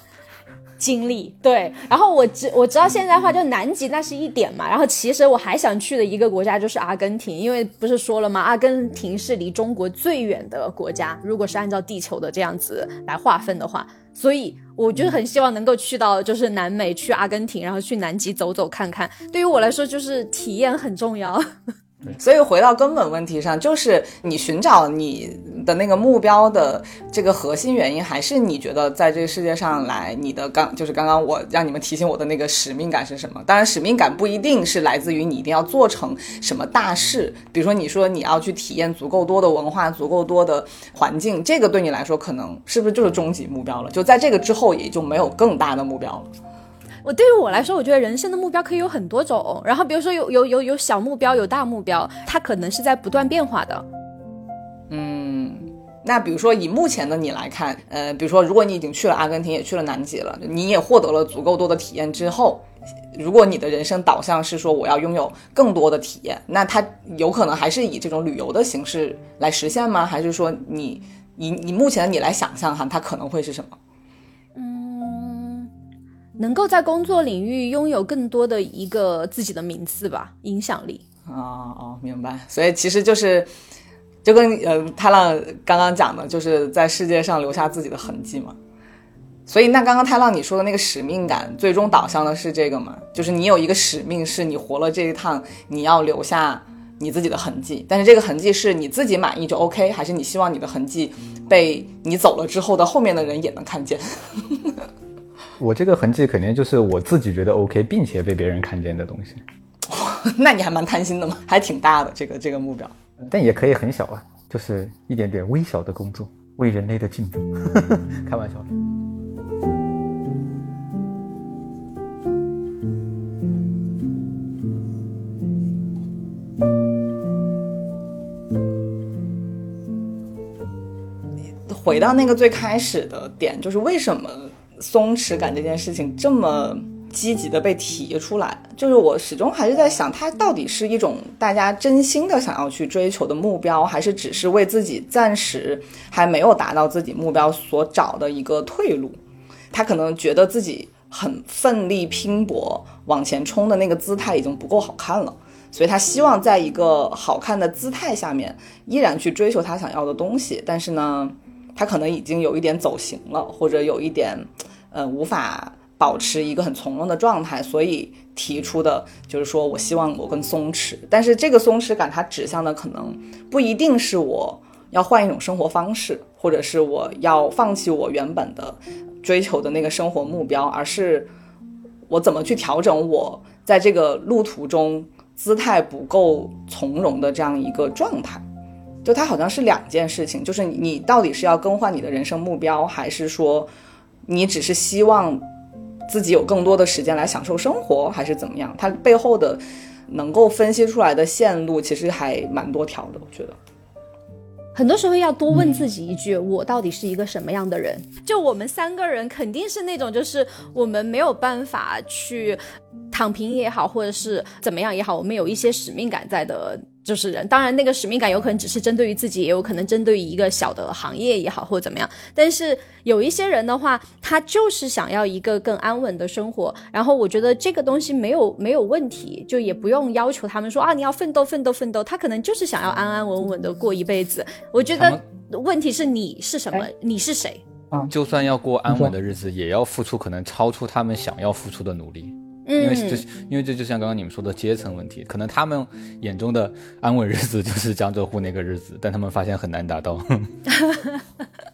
经历。对，然后我知我知道现在的话，就南极那是一点嘛。然后其实我还想去的一个国家就是阿根廷，因为不是说了吗？阿根廷是离中国最远的国家，如果是按照地球的这样子来划分的话，所以我就是很希望能够去到就是南美，去阿根廷，然后去南极走走看看。对于我来说，就是体验很重要。所以回到根本问题上，就是你寻找你的那个目标的这个核心原因，还是你觉得在这个世界上来，你的刚就是刚刚我让你们提醒我的那个使命感是什么？当然，使命感不一定是来自于你一定要做成什么大事，比如说你说你要去体验足够多的文化、足够多的环境，这个对你来说可能是不是就是终极目标了？就在这个之后，也就没有更大的目标了。我对于我来说，我觉得人生的目标可以有很多种。然后比如说有有有有小目标，有大目标，它可能是在不断变化的。嗯，那比如说以目前的你来看，呃，比如说如果你已经去了阿根廷，也去了南极了，你也获得了足够多的体验之后，如果你的人生导向是说我要拥有更多的体验，那它有可能还是以这种旅游的形式来实现吗？还是说你以你目前的你来想象哈，它可能会是什么？能够在工作领域拥有更多的一个自己的名次吧，影响力哦哦，明白。所以其实就是，就跟呃太浪刚刚讲的，就是在世界上留下自己的痕迹嘛。所以那刚刚太浪你说的那个使命感，最终导向的是这个吗？就是你有一个使命，是你活了这一趟，你要留下你自己的痕迹。但是这个痕迹是你自己满意就 OK，还是你希望你的痕迹被你走了之后的后面的人也能看见？我这个痕迹肯定就是我自己觉得 OK，并且被别人看见的东西。那你还蛮贪心的嘛，还挺大的这个这个目标。但也可以很小啊，就是一点点微小的工作，为人类的进步。开玩笑。回到那个最开始的点，就是为什么？松弛感这件事情这么积极的被提出来，就是我始终还是在想，它到底是一种大家真心的想要去追求的目标，还是只是为自己暂时还没有达到自己目标所找的一个退路？他可能觉得自己很奋力拼搏往前冲的那个姿态已经不够好看了，所以他希望在一个好看的姿态下面依然去追求他想要的东西，但是呢？他可能已经有一点走形了，或者有一点，呃，无法保持一个很从容的状态，所以提出的就是说我希望我更松弛。但是这个松弛感，它指向的可能不一定是我要换一种生活方式，或者是我要放弃我原本的追求的那个生活目标，而是我怎么去调整我在这个路途中姿态不够从容的这样一个状态。就它好像是两件事情，就是你到底是要更换你的人生目标，还是说你只是希望自己有更多的时间来享受生活，还是怎么样？它背后的能够分析出来的线路其实还蛮多条的，我觉得。很多时候要多问自己一句：我到底是一个什么样的人？就我们三个人肯定是那种，就是我们没有办法去躺平也好，或者是怎么样也好，我们有一些使命感在的。就是人，当然那个使命感有可能只是针对于自己，也有可能针对于一个小的行业也好，或者怎么样。但是有一些人的话，他就是想要一个更安稳的生活。然后我觉得这个东西没有没有问题，就也不用要求他们说啊，你要奋斗奋斗奋斗。他可能就是想要安安稳稳的过一辈子。我觉得问题是你是什么，你是谁？就算要过安稳的日子，也要付出可能超出他们想要付出的努力。因为这，因为这就像刚刚你们说的阶层问题，可能他们眼中的安稳日子就是江浙沪那个日子，但他们发现很难达到。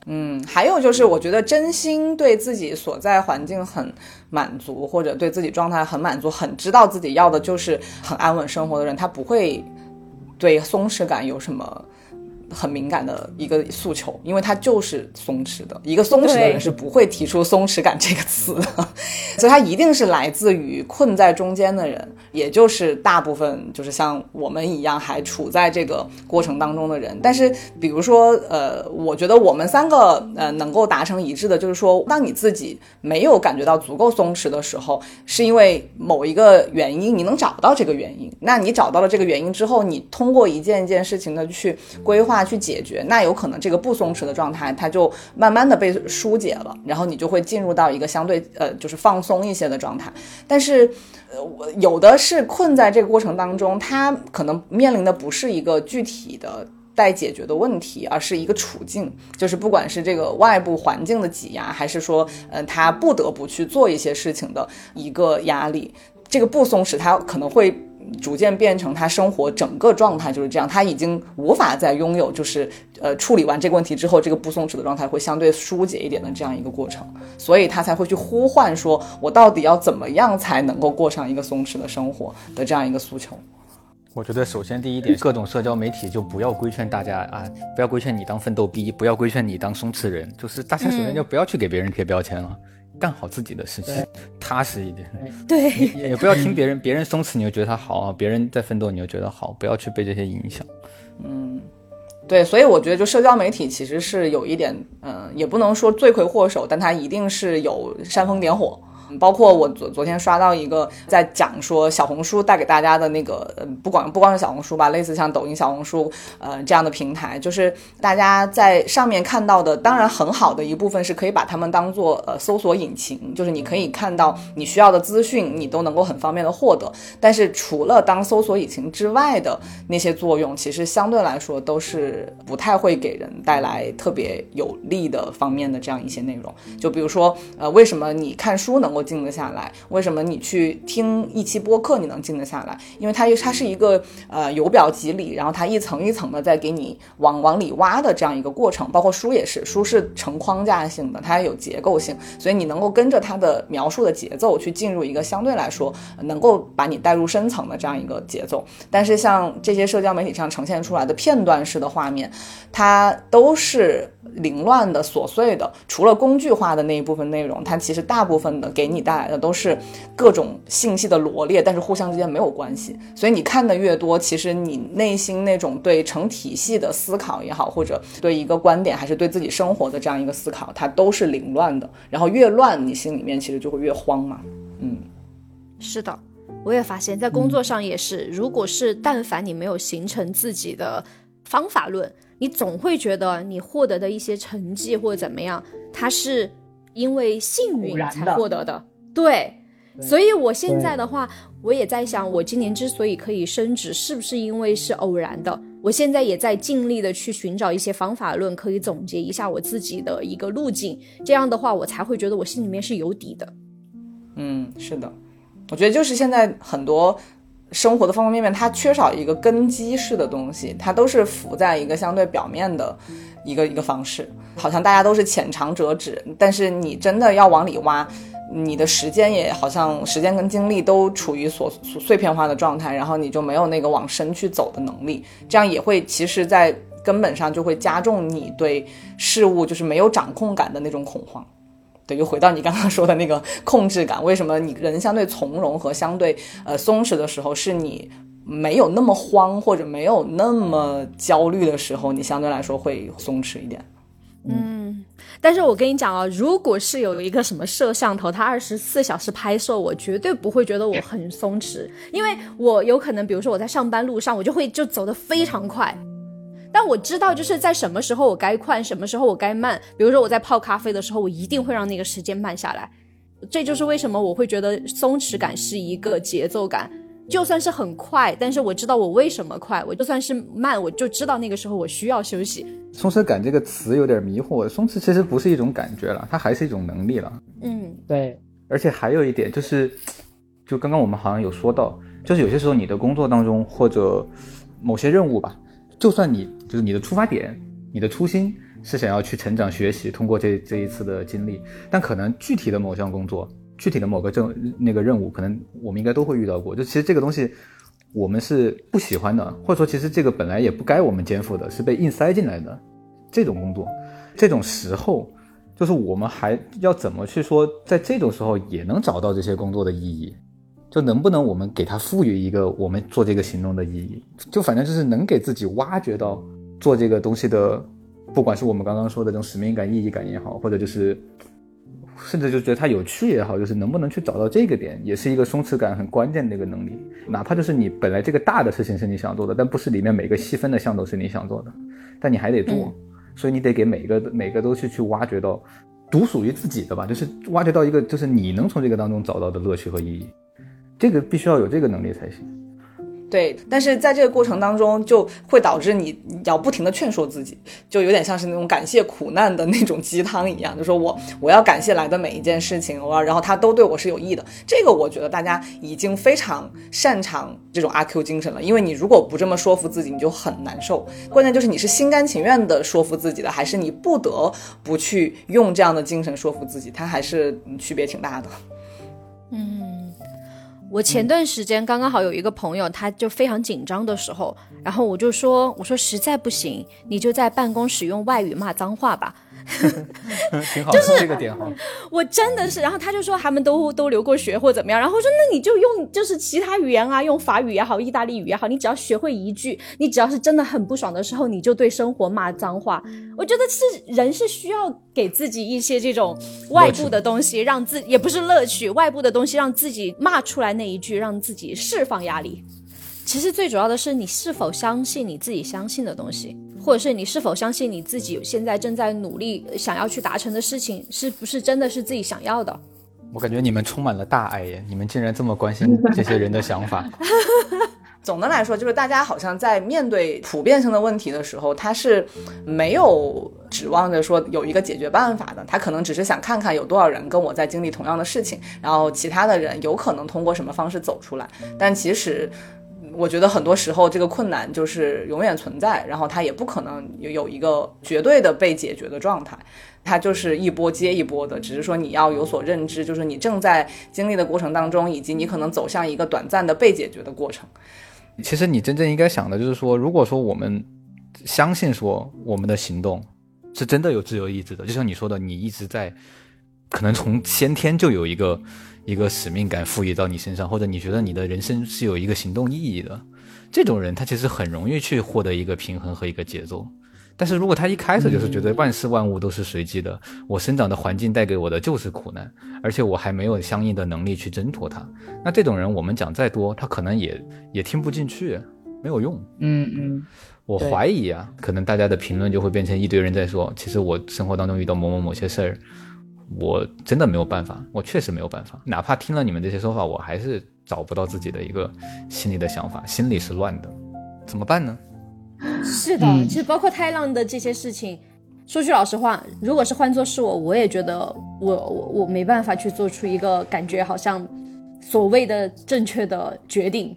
嗯，还有就是，我觉得真心对自己所在环境很满足，或者对自己状态很满足，很知道自己要的就是很安稳生活的人，他不会对松弛感有什么。很敏感的一个诉求，因为他就是松弛的。一个松弛的人是不会提出“松弛感”这个词的，所以他一定是来自于困在中间的人，也就是大部分就是像我们一样还处在这个过程当中的人。但是，比如说，呃，我觉得我们三个呃能够达成一致的，就是说，当你自己没有感觉到足够松弛的时候，是因为某一个原因，你能找到这个原因。那你找到了这个原因之后，你通过一件一件事情的去规划。去解决，那有可能这个不松弛的状态，它就慢慢的被疏解了，然后你就会进入到一个相对呃就是放松一些的状态。但是，呃，有的是困在这个过程当中，他可能面临的不是一个具体的待解决的问题，而是一个处境，就是不管是这个外部环境的挤压，还是说，嗯，他不得不去做一些事情的一个压力，这个不松弛，他可能会。逐渐变成他生活整个状态就是这样，他已经无法再拥有，就是呃处理完这个问题之后，这个不松弛的状态会相对疏解一点的这样一个过程，所以他才会去呼唤说，我到底要怎么样才能够过上一个松弛的生活的这样一个诉求。我觉得首先第一点，各种社交媒体就不要规劝大家啊，不要规劝你当奋斗逼，不要规劝你当松弛人，就是大家首先就不要去给别人贴标签了。干好自己的事情，踏实一点。对，也不要听别人，别人松弛你就觉得他好啊，别人在奋斗你就觉得好，不要去被这些影响。嗯，对，所以我觉得就社交媒体其实是有一点，嗯，也不能说罪魁祸首，但它一定是有煽风点火。包括我昨昨天刷到一个在讲说小红书带给大家的那个，呃，不光不光是小红书吧，类似像抖音、小红书，呃，这样的平台，就是大家在上面看到的，当然很好的一部分是可以把它们当做呃搜索引擎，就是你可以看到你需要的资讯，你都能够很方便的获得。但是除了当搜索引擎之外的那些作用，其实相对来说都是不太会给人带来特别有利的方面的这样一些内容。就比如说，呃，为什么你看书能够静得下来？为什么你去听一期播客你能静得下来？因为它它是一个呃由表及里，然后它一层一层的在给你往往里挖的这样一个过程。包括书也是，书是成框架性的，它有结构性，所以你能够跟着它的描述的节奏去进入一个相对来说能够把你带入深层的这样一个节奏。但是像这些社交媒体上呈现出来的片段式的画面，它都是。凌乱的、琐碎的，除了工具化的那一部分内容，它其实大部分的给给你带来的都是各种信息的罗列，但是互相之间没有关系。所以你看的越多，其实你内心那种对成体系的思考也好，或者对一个观点，还是对自己生活的这样一个思考，它都是凌乱的。然后越乱，你心里面其实就会越慌嘛。嗯，是的，我也发现，在工作上也是，如果是但凡你没有形成自己的方法论。你总会觉得你获得的一些成绩或者怎么样，它是因为幸运才获得的。对，所以我现在的话，我也在想，我今年之所以可以升职，是不是因为是偶然的？我现在也在尽力的去寻找一些方法论，可以总结一下我自己的一个路径。这样的话，我才会觉得我心里面是有底的。嗯，是的，我觉得就是现在很多生活的方方面面，它缺少一个根基式的东西，它都是浮在一个相对表面的一个一个方式，好像大家都是浅尝辄止，但是你真的要往里挖。你的时间也好像时间跟精力都处于所碎片化的状态，然后你就没有那个往深去走的能力，这样也会其实，在根本上就会加重你对事物就是没有掌控感的那种恐慌。对，又回到你刚刚说的那个控制感，为什么你人相对从容和相对呃松弛的时候，是你没有那么慌或者没有那么焦虑的时候，你相对来说会松弛一点。嗯，但是我跟你讲啊，如果是有一个什么摄像头，它二十四小时拍摄，我绝对不会觉得我很松弛，因为我有可能，比如说我在上班路上，我就会就走得非常快，但我知道就是在什么时候我该快，什么时候我该慢。比如说我在泡咖啡的时候，我一定会让那个时间慢下来，这就是为什么我会觉得松弛感是一个节奏感。就算是很快，但是我知道我为什么快；我就算是慢，我就知道那个时候我需要休息。松弛感这个词有点迷惑，松弛其实不是一种感觉了，它还是一种能力了。嗯，对。而且还有一点就是，就刚刚我们好像有说到，就是有些时候你的工作当中或者某些任务吧，就算你就是你的出发点、你的初心是想要去成长学习，通过这这一次的经历，但可能具体的某项工作。具体的某个正那个任务，可能我们应该都会遇到过。就其实这个东西，我们是不喜欢的，或者说其实这个本来也不该我们肩负的，是被硬塞进来的这种工作。这种时候，就是我们还要怎么去说，在这种时候也能找到这些工作的意义？就能不能我们给它赋予一个我们做这个行动的意义？就反正就是能给自己挖掘到做这个东西的，不管是我们刚刚说的这种使命感、意义感也好，或者就是。甚至就觉得它有趣也好，就是能不能去找到这个点，也是一个松弛感很关键的一个能力。哪怕就是你本来这个大的事情是你想做的，但不是里面每个细分的项都是你想做的，但你还得做，所以你得给每个每个都去去挖掘到独属于自己的吧，就是挖掘到一个就是你能从这个当中找到的乐趣和意义，这个必须要有这个能力才行。对，但是在这个过程当中，就会导致你要不停的劝说自己，就有点像是那种感谢苦难的那种鸡汤一样，就说我 我要感谢来的每一件事情，我要然后它都对我是有益的。这个我觉得大家已经非常擅长这种阿 Q 精神了，因为你如果不这么说服自己，你就很难受。关键就是你是心甘情愿的说服自己的，还是你不得不去用这样的精神说服自己，它还是区别挺大的。嗯。我前段时间刚刚好有一个朋友，他就非常紧张的时候，然后我就说，我说实在不行，你就在办公室用外语骂脏话吧。挺好，就是这个点哈。我真的是，然后他就说他们都都留过学或怎么样，然后说那你就用就是其他语言啊，用法语也好，意大利语也好，你只要学会一句，你只要是真的很不爽的时候，你就对生活骂脏话。我觉得是人是需要给自己一些这种外部的东西，让自也不是乐趣，外部的东西让自己骂出来那一句，让自己释放压力。其实最主要的是你是否相信你自己相信的东西。或者是你是否相信你自己现在正在努力想要去达成的事情，是不是真的是自己想要的？我感觉你们充满了大爱耶！你们竟然这么关心这些人的想法。总的来说，就是大家好像在面对普遍性的问题的时候，他是没有指望着说有一个解决办法的。他可能只是想看看有多少人跟我在经历同样的事情，然后其他的人有可能通过什么方式走出来。但其实。我觉得很多时候这个困难就是永远存在，然后它也不可能有一个绝对的被解决的状态，它就是一波接一波的。只是说你要有所认知，就是你正在经历的过程当中，以及你可能走向一个短暂的被解决的过程。其实你真正应该想的就是说，如果说我们相信说我们的行动是真的有自由意志的，就像你说的，你一直在可能从先天就有一个。一个使命感赋予到你身上，或者你觉得你的人生是有一个行动意义的，这种人他其实很容易去获得一个平衡和一个节奏。但是如果他一开始就是觉得万事万物都是随机的，我生长的环境带给我的就是苦难，而且我还没有相应的能力去挣脱它，那这种人我们讲再多，他可能也也听不进去，没有用。嗯嗯，我怀疑啊，可能大家的评论就会变成一堆人在说，其实我生活当中遇到某某某些事儿。我真的没有办法，我确实没有办法。哪怕听了你们这些说法，我还是找不到自己的一个心里的想法，心里是乱的，怎么办呢？是的，其实包括太浪的这些事情，说句老实话，如果是换做是我，我也觉得我我我没办法去做出一个感觉好像所谓的正确的决定。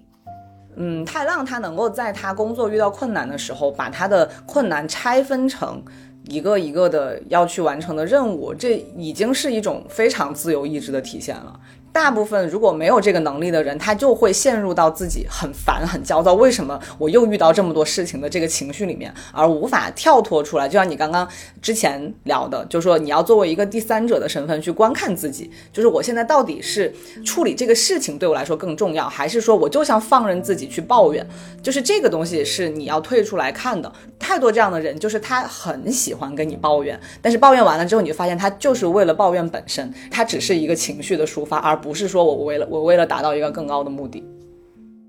嗯，太浪他能够在他工作遇到困难的时候，把他的困难拆分成一个一个的要去完成的任务，这已经是一种非常自由意志的体现了。大部分如果没有这个能力的人，他就会陷入到自己很烦、很焦躁，为什么我又遇到这么多事情的这个情绪里面，而无法跳脱出来。就像你刚刚之前聊的，就说你要作为一个第三者的身份去观看自己，就是我现在到底是处理这个事情对我来说更重要，还是说我就像放任自己去抱怨？就是这个东西是你要退出来看的。太多这样的人，就是他很喜欢跟你抱怨，但是抱怨完了之后，你就发现他就是为了抱怨本身，他只是一个情绪的抒发，而不是说我为了我为了达到一个更高的目的。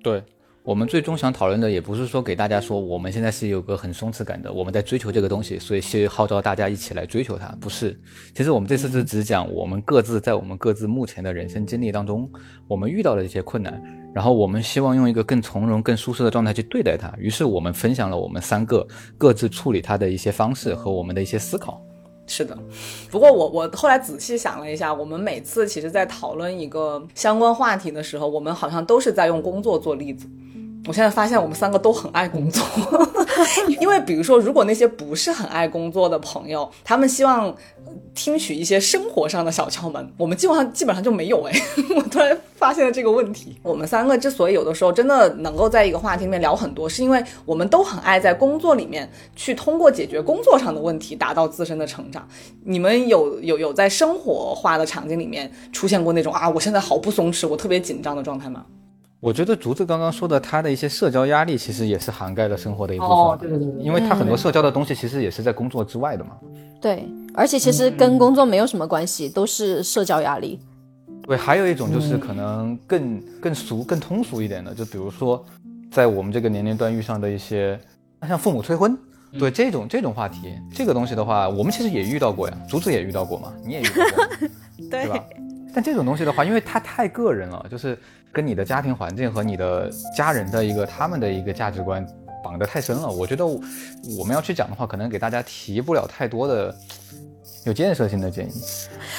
对我们最终想讨论的，也不是说给大家说我们现在是有个很松弛感的，我们在追求这个东西，所以是号召大家一起来追求它。不是，其实我们这次是只讲我们各自在我们各自目前的人生经历当中，我们遇到的一些困难，然后我们希望用一个更从容、更舒适的状态去对待它。于是我们分享了我们三个各自处理它的一些方式和我们的一些思考。是的，不过我我后来仔细想了一下，我们每次其实在讨论一个相关话题的时候，我们好像都是在用工作做例子。我现在发现我们三个都很爱工作，因为比如说，如果那些不是很爱工作的朋友，他们希望听取一些生活上的小窍门，我们基本上基本上就没有哎。我突然发现了这个问题。我们三个之所以有的时候真的能够在一个话题里面聊很多，是因为我们都很爱在工作里面去通过解决工作上的问题达到自身的成长。你们有有有在生活化的场景里面出现过那种啊，我现在好不松弛，我特别紧张的状态吗？我觉得竹子刚刚说的，他的一些社交压力，其实也是涵盖了生活的一部分。哦，对对对对，因为他很多社交的东西，其实也是在工作之外的嘛。对，而且其实跟工作没有什么关系，都是社交压力。对，还有一种就是可能更更俗、更通俗一点的，就比如说，在我们这个年龄段遇上的一些，像父母催婚，对这种这种话题，这个东西的话，我们其实也遇到过呀，竹子也遇到过嘛，你也遇到过，对吧？但这种东西的话，因为它太个人了，就是跟你的家庭环境和你的家人的一个他们的一个价值观绑得太深了。我觉得我们要去讲的话，可能给大家提不了太多的有建设性的建议。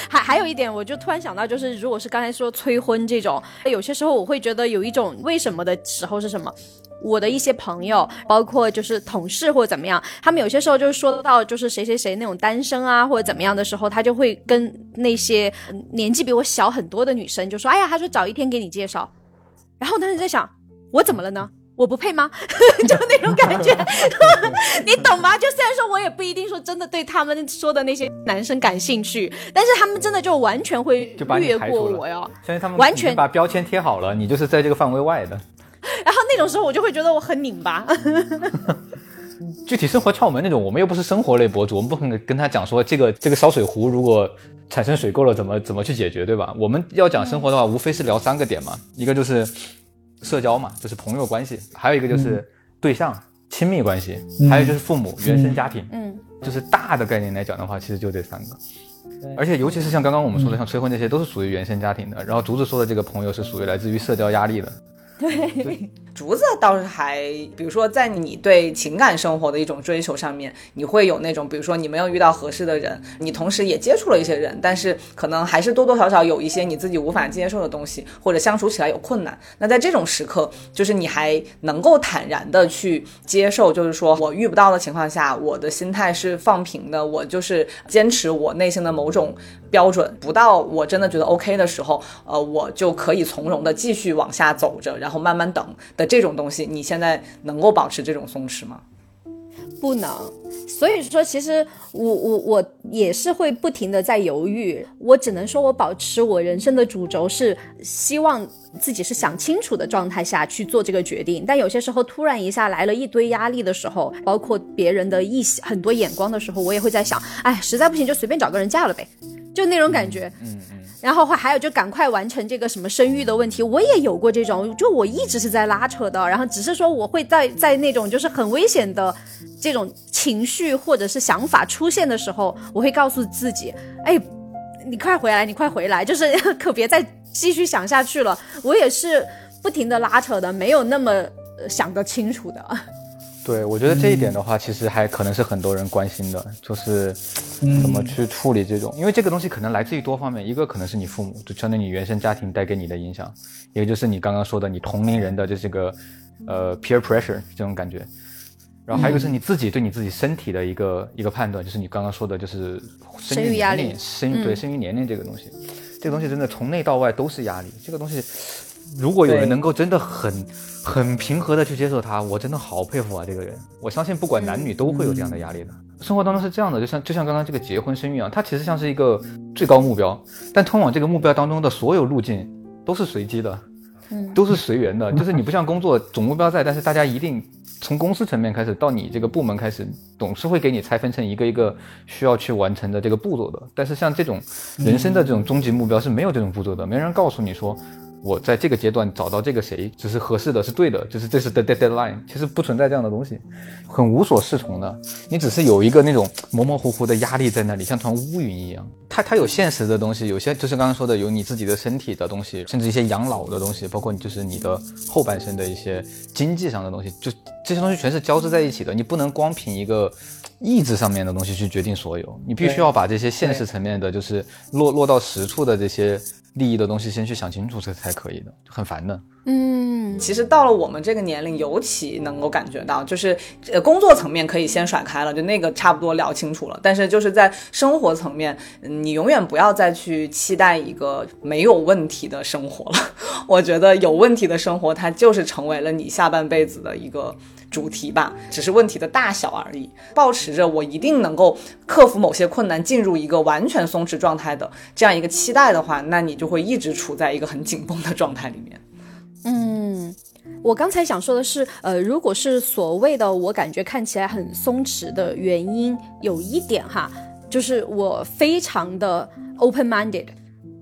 还还有一点，我就突然想到，就是如果是刚才说催婚这种，有些时候我会觉得有一种为什么的时候是什么？我的一些朋友，包括就是同事或者怎么样，他们有些时候就是说到就是谁谁谁那种单身啊或者怎么样的时候，他就会跟那些年纪比我小很多的女生就说：“哎呀，他说找一天给你介绍。”然后当时在想，我怎么了呢？我不配吗？就那种感觉，你懂吗？就虽然说我也不一定说真的对他们说的那些男生感兴趣，但是他们真的就完全会越过我哟。相信他们完全把标签贴好了，你就是在这个范围外的。然后那种时候我就会觉得我很拧巴。具体生活窍门那种，我们又不是生活类博主，我们不可能跟他讲说这个这个烧水壶如果产生水垢了怎么怎么去解决，对吧？我们要讲生活的话，无非是聊三个点嘛，一个就是社交嘛，就是朋友关系，还有一个就是对象亲密关系，还有就是父母原生家庭，嗯，就是大的概念来讲的话，其实就这三个。而且尤其是像刚刚我们说的，像催婚这些，都是属于原生家庭的。然后竹子说的这个朋友是属于来自于社交压力的。对，竹子倒是还，比如说在你对情感生活的一种追求上面，你会有那种，比如说你没有遇到合适的人，你同时也接触了一些人，但是可能还是多多少少有一些你自己无法接受的东西，或者相处起来有困难。那在这种时刻，就是你还能够坦然的去接受，就是说我遇不到的情况下，我的心态是放平的，我就是坚持我内心的某种标准，不到我真的觉得 OK 的时候，呃，我就可以从容的继续往下走着，然后慢慢等的这种东西，你现在能够保持这种松弛吗？不能。所以说，其实我我我也是会不停的在犹豫。我只能说我保持我人生的主轴是希望自己是想清楚的状态下去做这个决定。但有些时候突然一下来了一堆压力的时候，包括别人的意很多眼光的时候，我也会在想，哎，实在不行就随便找个人嫁了呗，就那种感觉。嗯嗯。然后还还有就赶快完成这个什么生育的问题，我也有过这种，就我一直是在拉扯的，然后只是说我会在在那种就是很危险的这种情绪或者是想法出现的时候，我会告诉自己，哎，你快回来，你快回来，就是 可别再继续想下去了。我也是不停的拉扯的，没有那么想得清楚的。对，我觉得这一点的话，其实还可能是很多人关心的，就是怎么去处理这种，因为这个东西可能来自于多方面，一个可能是你父母，就相当于你原生家庭带给你的影响，一个就是你刚刚说的你同龄人的这个呃 peer pressure 这种感觉，然后还有一个是你自己对你自己身体的一个一个判断，就是你刚刚说的就是生育压力，生育对生育年龄这个东西，这个东西真的从内到外都是压力，这个东西。如果有人能够真的很很平和的去接受他，我真的好佩服啊！这个人，我相信不管男女都会有这样的压力的。生活当中是这样的，就像就像刚刚这个结婚生育啊，它其实像是一个最高目标，但通往这个目标当中的所有路径都是随机的，嗯，都是随缘的。就是你不像工作总目标在，但是大家一定从公司层面开始到你这个部门开始，总是会给你拆分成一个一个需要去完成的这个步骤的。但是像这种人生的这种终极目标是没有这种步骤的，没人告诉你说。我在这个阶段找到这个谁，只是合适的，是对的，就是这是 the deadline，其实不存在这样的东西，很无所适从的。你只是有一个那种模模糊糊的压力在那里，像团乌云一样。它它有现实的东西，有些就是刚刚说的，有你自己的身体的东西，甚至一些养老的东西，包括就是你的后半生的一些经济上的东西，就这些东西全是交织在一起的。你不能光凭一个意志上面的东西去决定所有，你必须要把这些现实层面的，就是落落到实处的这些。利益的东西先去想清楚，这才可以的，很烦的。嗯，其实到了我们这个年龄，尤其能够感觉到，就是呃，工作层面可以先甩开了，就那个差不多聊清楚了。但是就是在生活层面，你永远不要再去期待一个没有问题的生活了。我觉得有问题的生活，它就是成为了你下半辈子的一个。主题吧，只是问题的大小而已。保持着我一定能够克服某些困难，进入一个完全松弛状态的这样一个期待的话，那你就会一直处在一个很紧绷的状态里面。嗯，我刚才想说的是，呃，如果是所谓的我感觉看起来很松弛的原因，有一点哈，就是我非常的 open minded。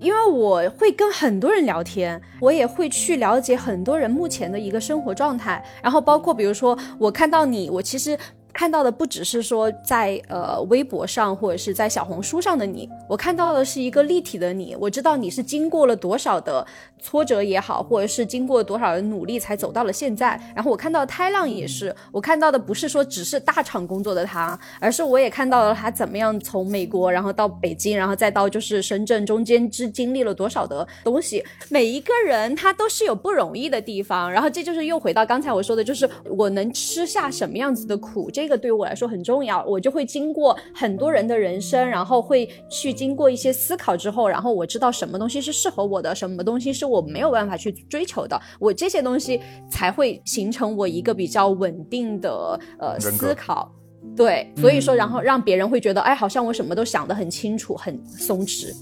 因为我会跟很多人聊天，我也会去了解很多人目前的一个生活状态，然后包括比如说我看到你，我其实。看到的不只是说在呃微博上或者是在小红书上的你，我看到的是一个立体的你。我知道你是经过了多少的挫折也好，或者是经过多少的努力才走到了现在。然后我看到胎浪也是，我看到的不是说只是大厂工作的他，而是我也看到了他怎么样从美国然后到北京，然后再到就是深圳中间之经历了多少的东西。每一个人他都是有不容易的地方，然后这就是又回到刚才我说的，就是我能吃下什么样子的苦。这个对于我来说很重要，我就会经过很多人的人生，然后会去经过一些思考之后，然后我知道什么东西是适合我的，什么东西是我没有办法去追求的，我这些东西才会形成我一个比较稳定的呃思考。对，所以说，然后让别人会觉得，哎，好像我什么都想得很清楚，很松弛。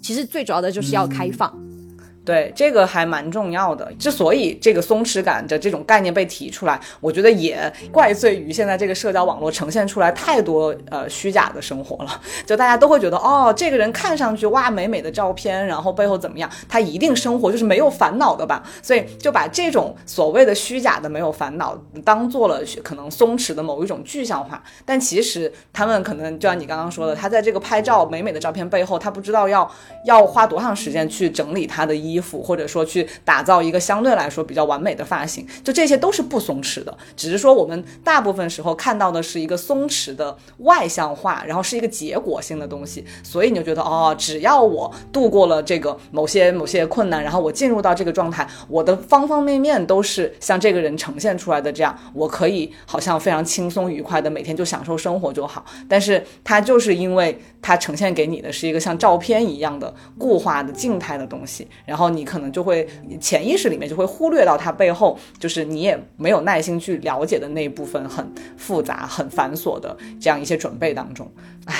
其实最主要的就是要开放。对，这个还蛮重要的。之所以这个松弛感的这种概念被提出来，我觉得也怪罪于现在这个社交网络呈现出来太多呃虚假的生活了。就大家都会觉得，哦，这个人看上去哇美美的照片，然后背后怎么样，他一定生活就是没有烦恼的吧？所以就把这种所谓的虚假的没有烦恼当做了可能松弛的某一种具象化。但其实他们可能就像你刚刚说的，他在这个拍照美美的照片背后，他不知道要要花多长时间去整理他的衣。衣服，或者说去打造一个相对来说比较完美的发型，就这些都是不松弛的。只是说我们大部分时候看到的是一个松弛的外向化，然后是一个结果性的东西，所以你就觉得哦，只要我度过了这个某些某些困难，然后我进入到这个状态，我的方方面面都是像这个人呈现出来的这样，我可以好像非常轻松愉快的每天就享受生活就好。但是它就是因为它呈现给你的是一个像照片一样的固化的静态的东西，然后。你可能就会潜意识里面就会忽略到它背后，就是你也没有耐心去了解的那一部分很复杂、很繁琐的这样一些准备当中，唉，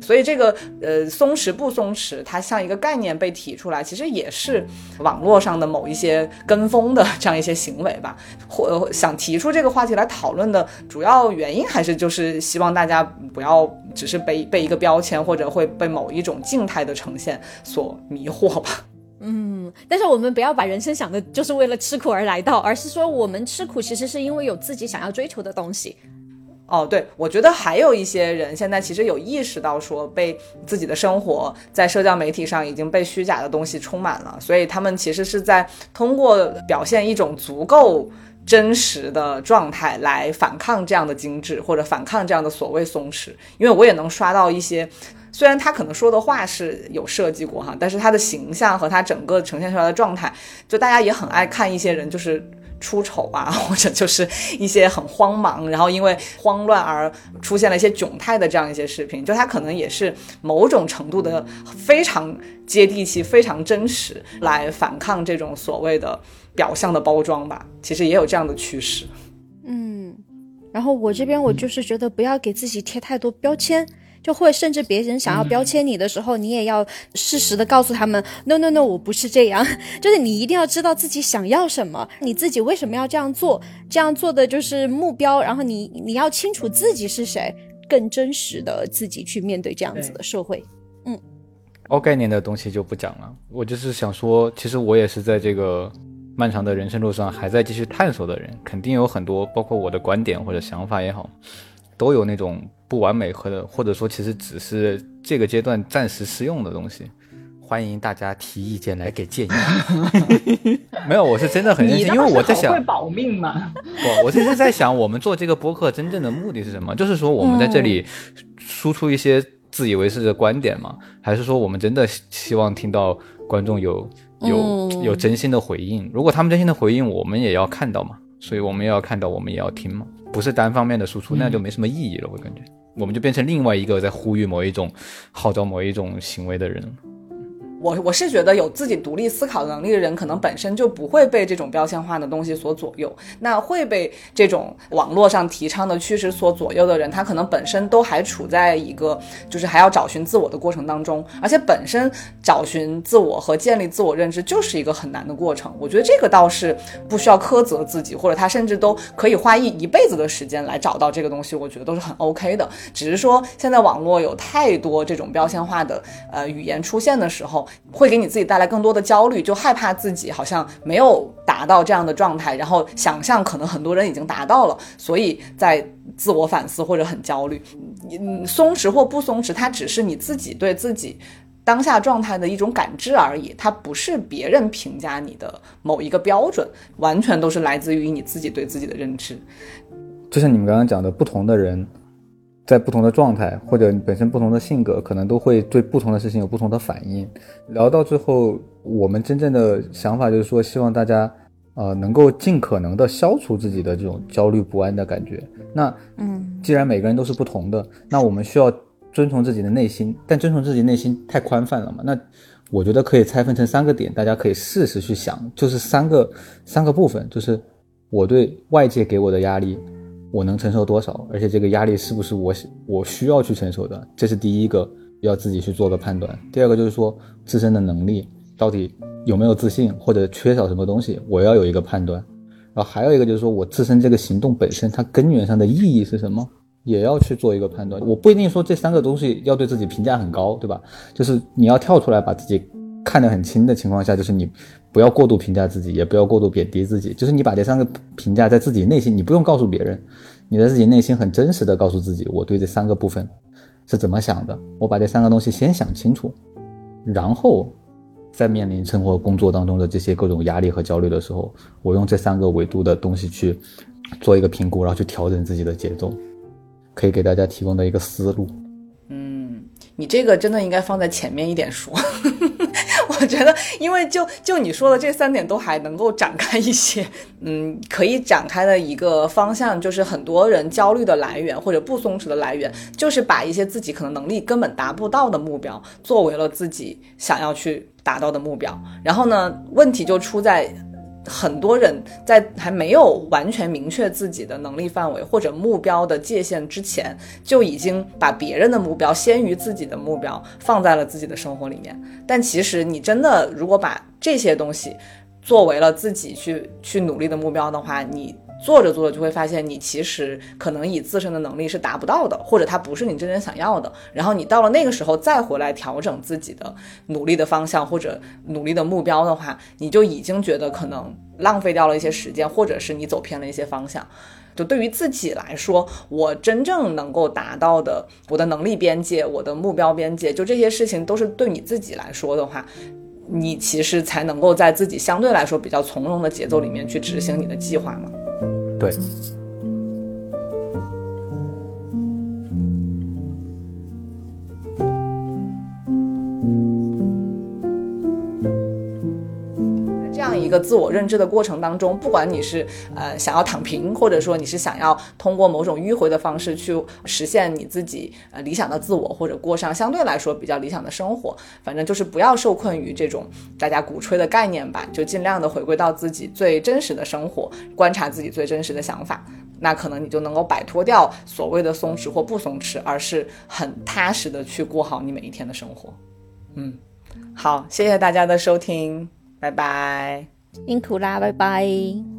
所以这个呃松弛不松弛，它像一个概念被提出来，其实也是网络上的某一些跟风的这样一些行为吧。或想提出这个话题来讨论的主要原因，还是就是希望大家不要只是被被一个标签或者会被某一种静态的呈现所迷惑吧。嗯，但是我们不要把人生想的就是为了吃苦而来到，而是说我们吃苦其实是因为有自己想要追求的东西。哦，对，我觉得还有一些人现在其实有意识到说，被自己的生活在社交媒体上已经被虚假的东西充满了，所以他们其实是在通过表现一种足够真实的状态来反抗这样的精致，或者反抗这样的所谓松弛。因为我也能刷到一些，虽然他可能说的话是有设计过哈，但是他的形象和他整个呈现出来的状态，就大家也很爱看一些人就是。出丑啊，或者就是一些很慌忙，然后因为慌乱而出现了一些窘态的这样一些视频，就他可能也是某种程度的非常接地气、非常真实，来反抗这种所谓的表象的包装吧。其实也有这样的趋势。嗯，然后我这边我就是觉得不要给自己贴太多标签。就会甚至别人想要标签你的时候，你也要适时的告诉他们，no no no，我不是这样。就是你一定要知道自己想要什么，你自己为什么要这样做，这样做的就是目标。然后你你要清楚自己是谁，更真实的自己去面对这样子的社会。嗯，高概念的东西就不讲了。我就是想说，其实我也是在这个漫长的人生路上还在继续探索的人，肯定有很多，包括我的观点或者想法也好，都有那种。不完美和或者说其实只是这个阶段暂时适用的东西，欢迎大家提意见来给建议。没有，我是真的很 认真，因为我在想会保命吗？不，我其实在想，我们做这个播客真正的目的是什么？就是说我们在这里输出一些自以为是的观点吗？还是说我们真的希望听到观众有有有真心的回应？如果他们真心的回应，我们也要看到嘛？所以我们也要看到，我们也要听嘛？不是单方面的输出，那就没什么意义了，我感觉。我们就变成另外一个在呼吁某一种、号召某一种行为的人。我我是觉得有自己独立思考能力的人，可能本身就不会被这种标签化的东西所左右。那会被这种网络上提倡的趋势所左右的人，他可能本身都还处在一个就是还要找寻自我的过程当中，而且本身找寻自我和建立自我认知就是一个很难的过程。我觉得这个倒是不需要苛责自己，或者他甚至都可以花一一辈子的时间来找到这个东西，我觉得都是很 OK 的。只是说现在网络有太多这种标签化的呃语言出现的时候。会给你自己带来更多的焦虑，就害怕自己好像没有达到这样的状态，然后想象可能很多人已经达到了，所以在自我反思或者很焦虑。嗯，松弛或不松弛，它只是你自己对自己当下状态的一种感知而已，它不是别人评价你的某一个标准，完全都是来自于你自己对自己的认知。就像你们刚刚讲的，不同的人。在不同的状态或者你本身不同的性格，可能都会对不同的事情有不同的反应。聊到最后，我们真正的想法就是说，希望大家，呃，能够尽可能的消除自己的这种焦虑不安的感觉。那，嗯，既然每个人都是不同的，那我们需要遵从自己的内心。但遵从自己内心太宽泛了嘛？那我觉得可以拆分成三个点，大家可以试试去想，就是三个三个部分，就是我对外界给我的压力。我能承受多少？而且这个压力是不是我我需要去承受的？这是第一个要自己去做个判断。第二个就是说自身的能力到底有没有自信，或者缺少什么东西，我要有一个判断。然后还有一个就是说我自身这个行动本身它根源上的意义是什么，也要去做一个判断。我不一定说这三个东西要对自己评价很高，对吧？就是你要跳出来把自己看得很轻的情况下，就是你。不要过度评价自己，也不要过度贬低自己。就是你把这三个评价在自己内心，你不用告诉别人，你在自己内心很真实的告诉自己，我对这三个部分是怎么想的。我把这三个东西先想清楚，然后在面临生活、工作当中的这些各种压力和焦虑的时候，我用这三个维度的东西去做一个评估，然后去调整自己的节奏，可以给大家提供的一个思路。嗯，你这个真的应该放在前面一点说。我觉得，因为就就你说的这三点都还能够展开一些，嗯，可以展开的一个方向，就是很多人焦虑的来源或者不松弛的来源，就是把一些自己可能能力根本达不到的目标，作为了自己想要去达到的目标。然后呢，问题就出在。很多人在还没有完全明确自己的能力范围或者目标的界限之前，就已经把别人的目标先于自己的目标放在了自己的生活里面。但其实，你真的如果把这些东西作为了自己去去努力的目标的话，你。做着做着就会发现，你其实可能以自身的能力是达不到的，或者它不是你真正想要的。然后你到了那个时候再回来调整自己的努力的方向或者努力的目标的话，你就已经觉得可能浪费掉了一些时间，或者是你走偏了一些方向。就对于自己来说，我真正能够达到的，我的能力边界，我的目标边界，就这些事情都是对你自己来说的话，你其实才能够在自己相对来说比较从容的节奏里面去执行你的计划嘛。对。一个自我认知的过程当中，不管你是呃想要躺平，或者说你是想要通过某种迂回的方式去实现你自己呃理想的自我，或者过上相对来说比较理想的生活，反正就是不要受困于这种大家鼓吹的概念吧，就尽量的回归到自己最真实的生活，观察自己最真实的想法，那可能你就能够摆脱掉所谓的松弛或不松弛，而是很踏实的去过好你每一天的生活。嗯，好，谢谢大家的收听。拜拜，辛苦啦，拜拜。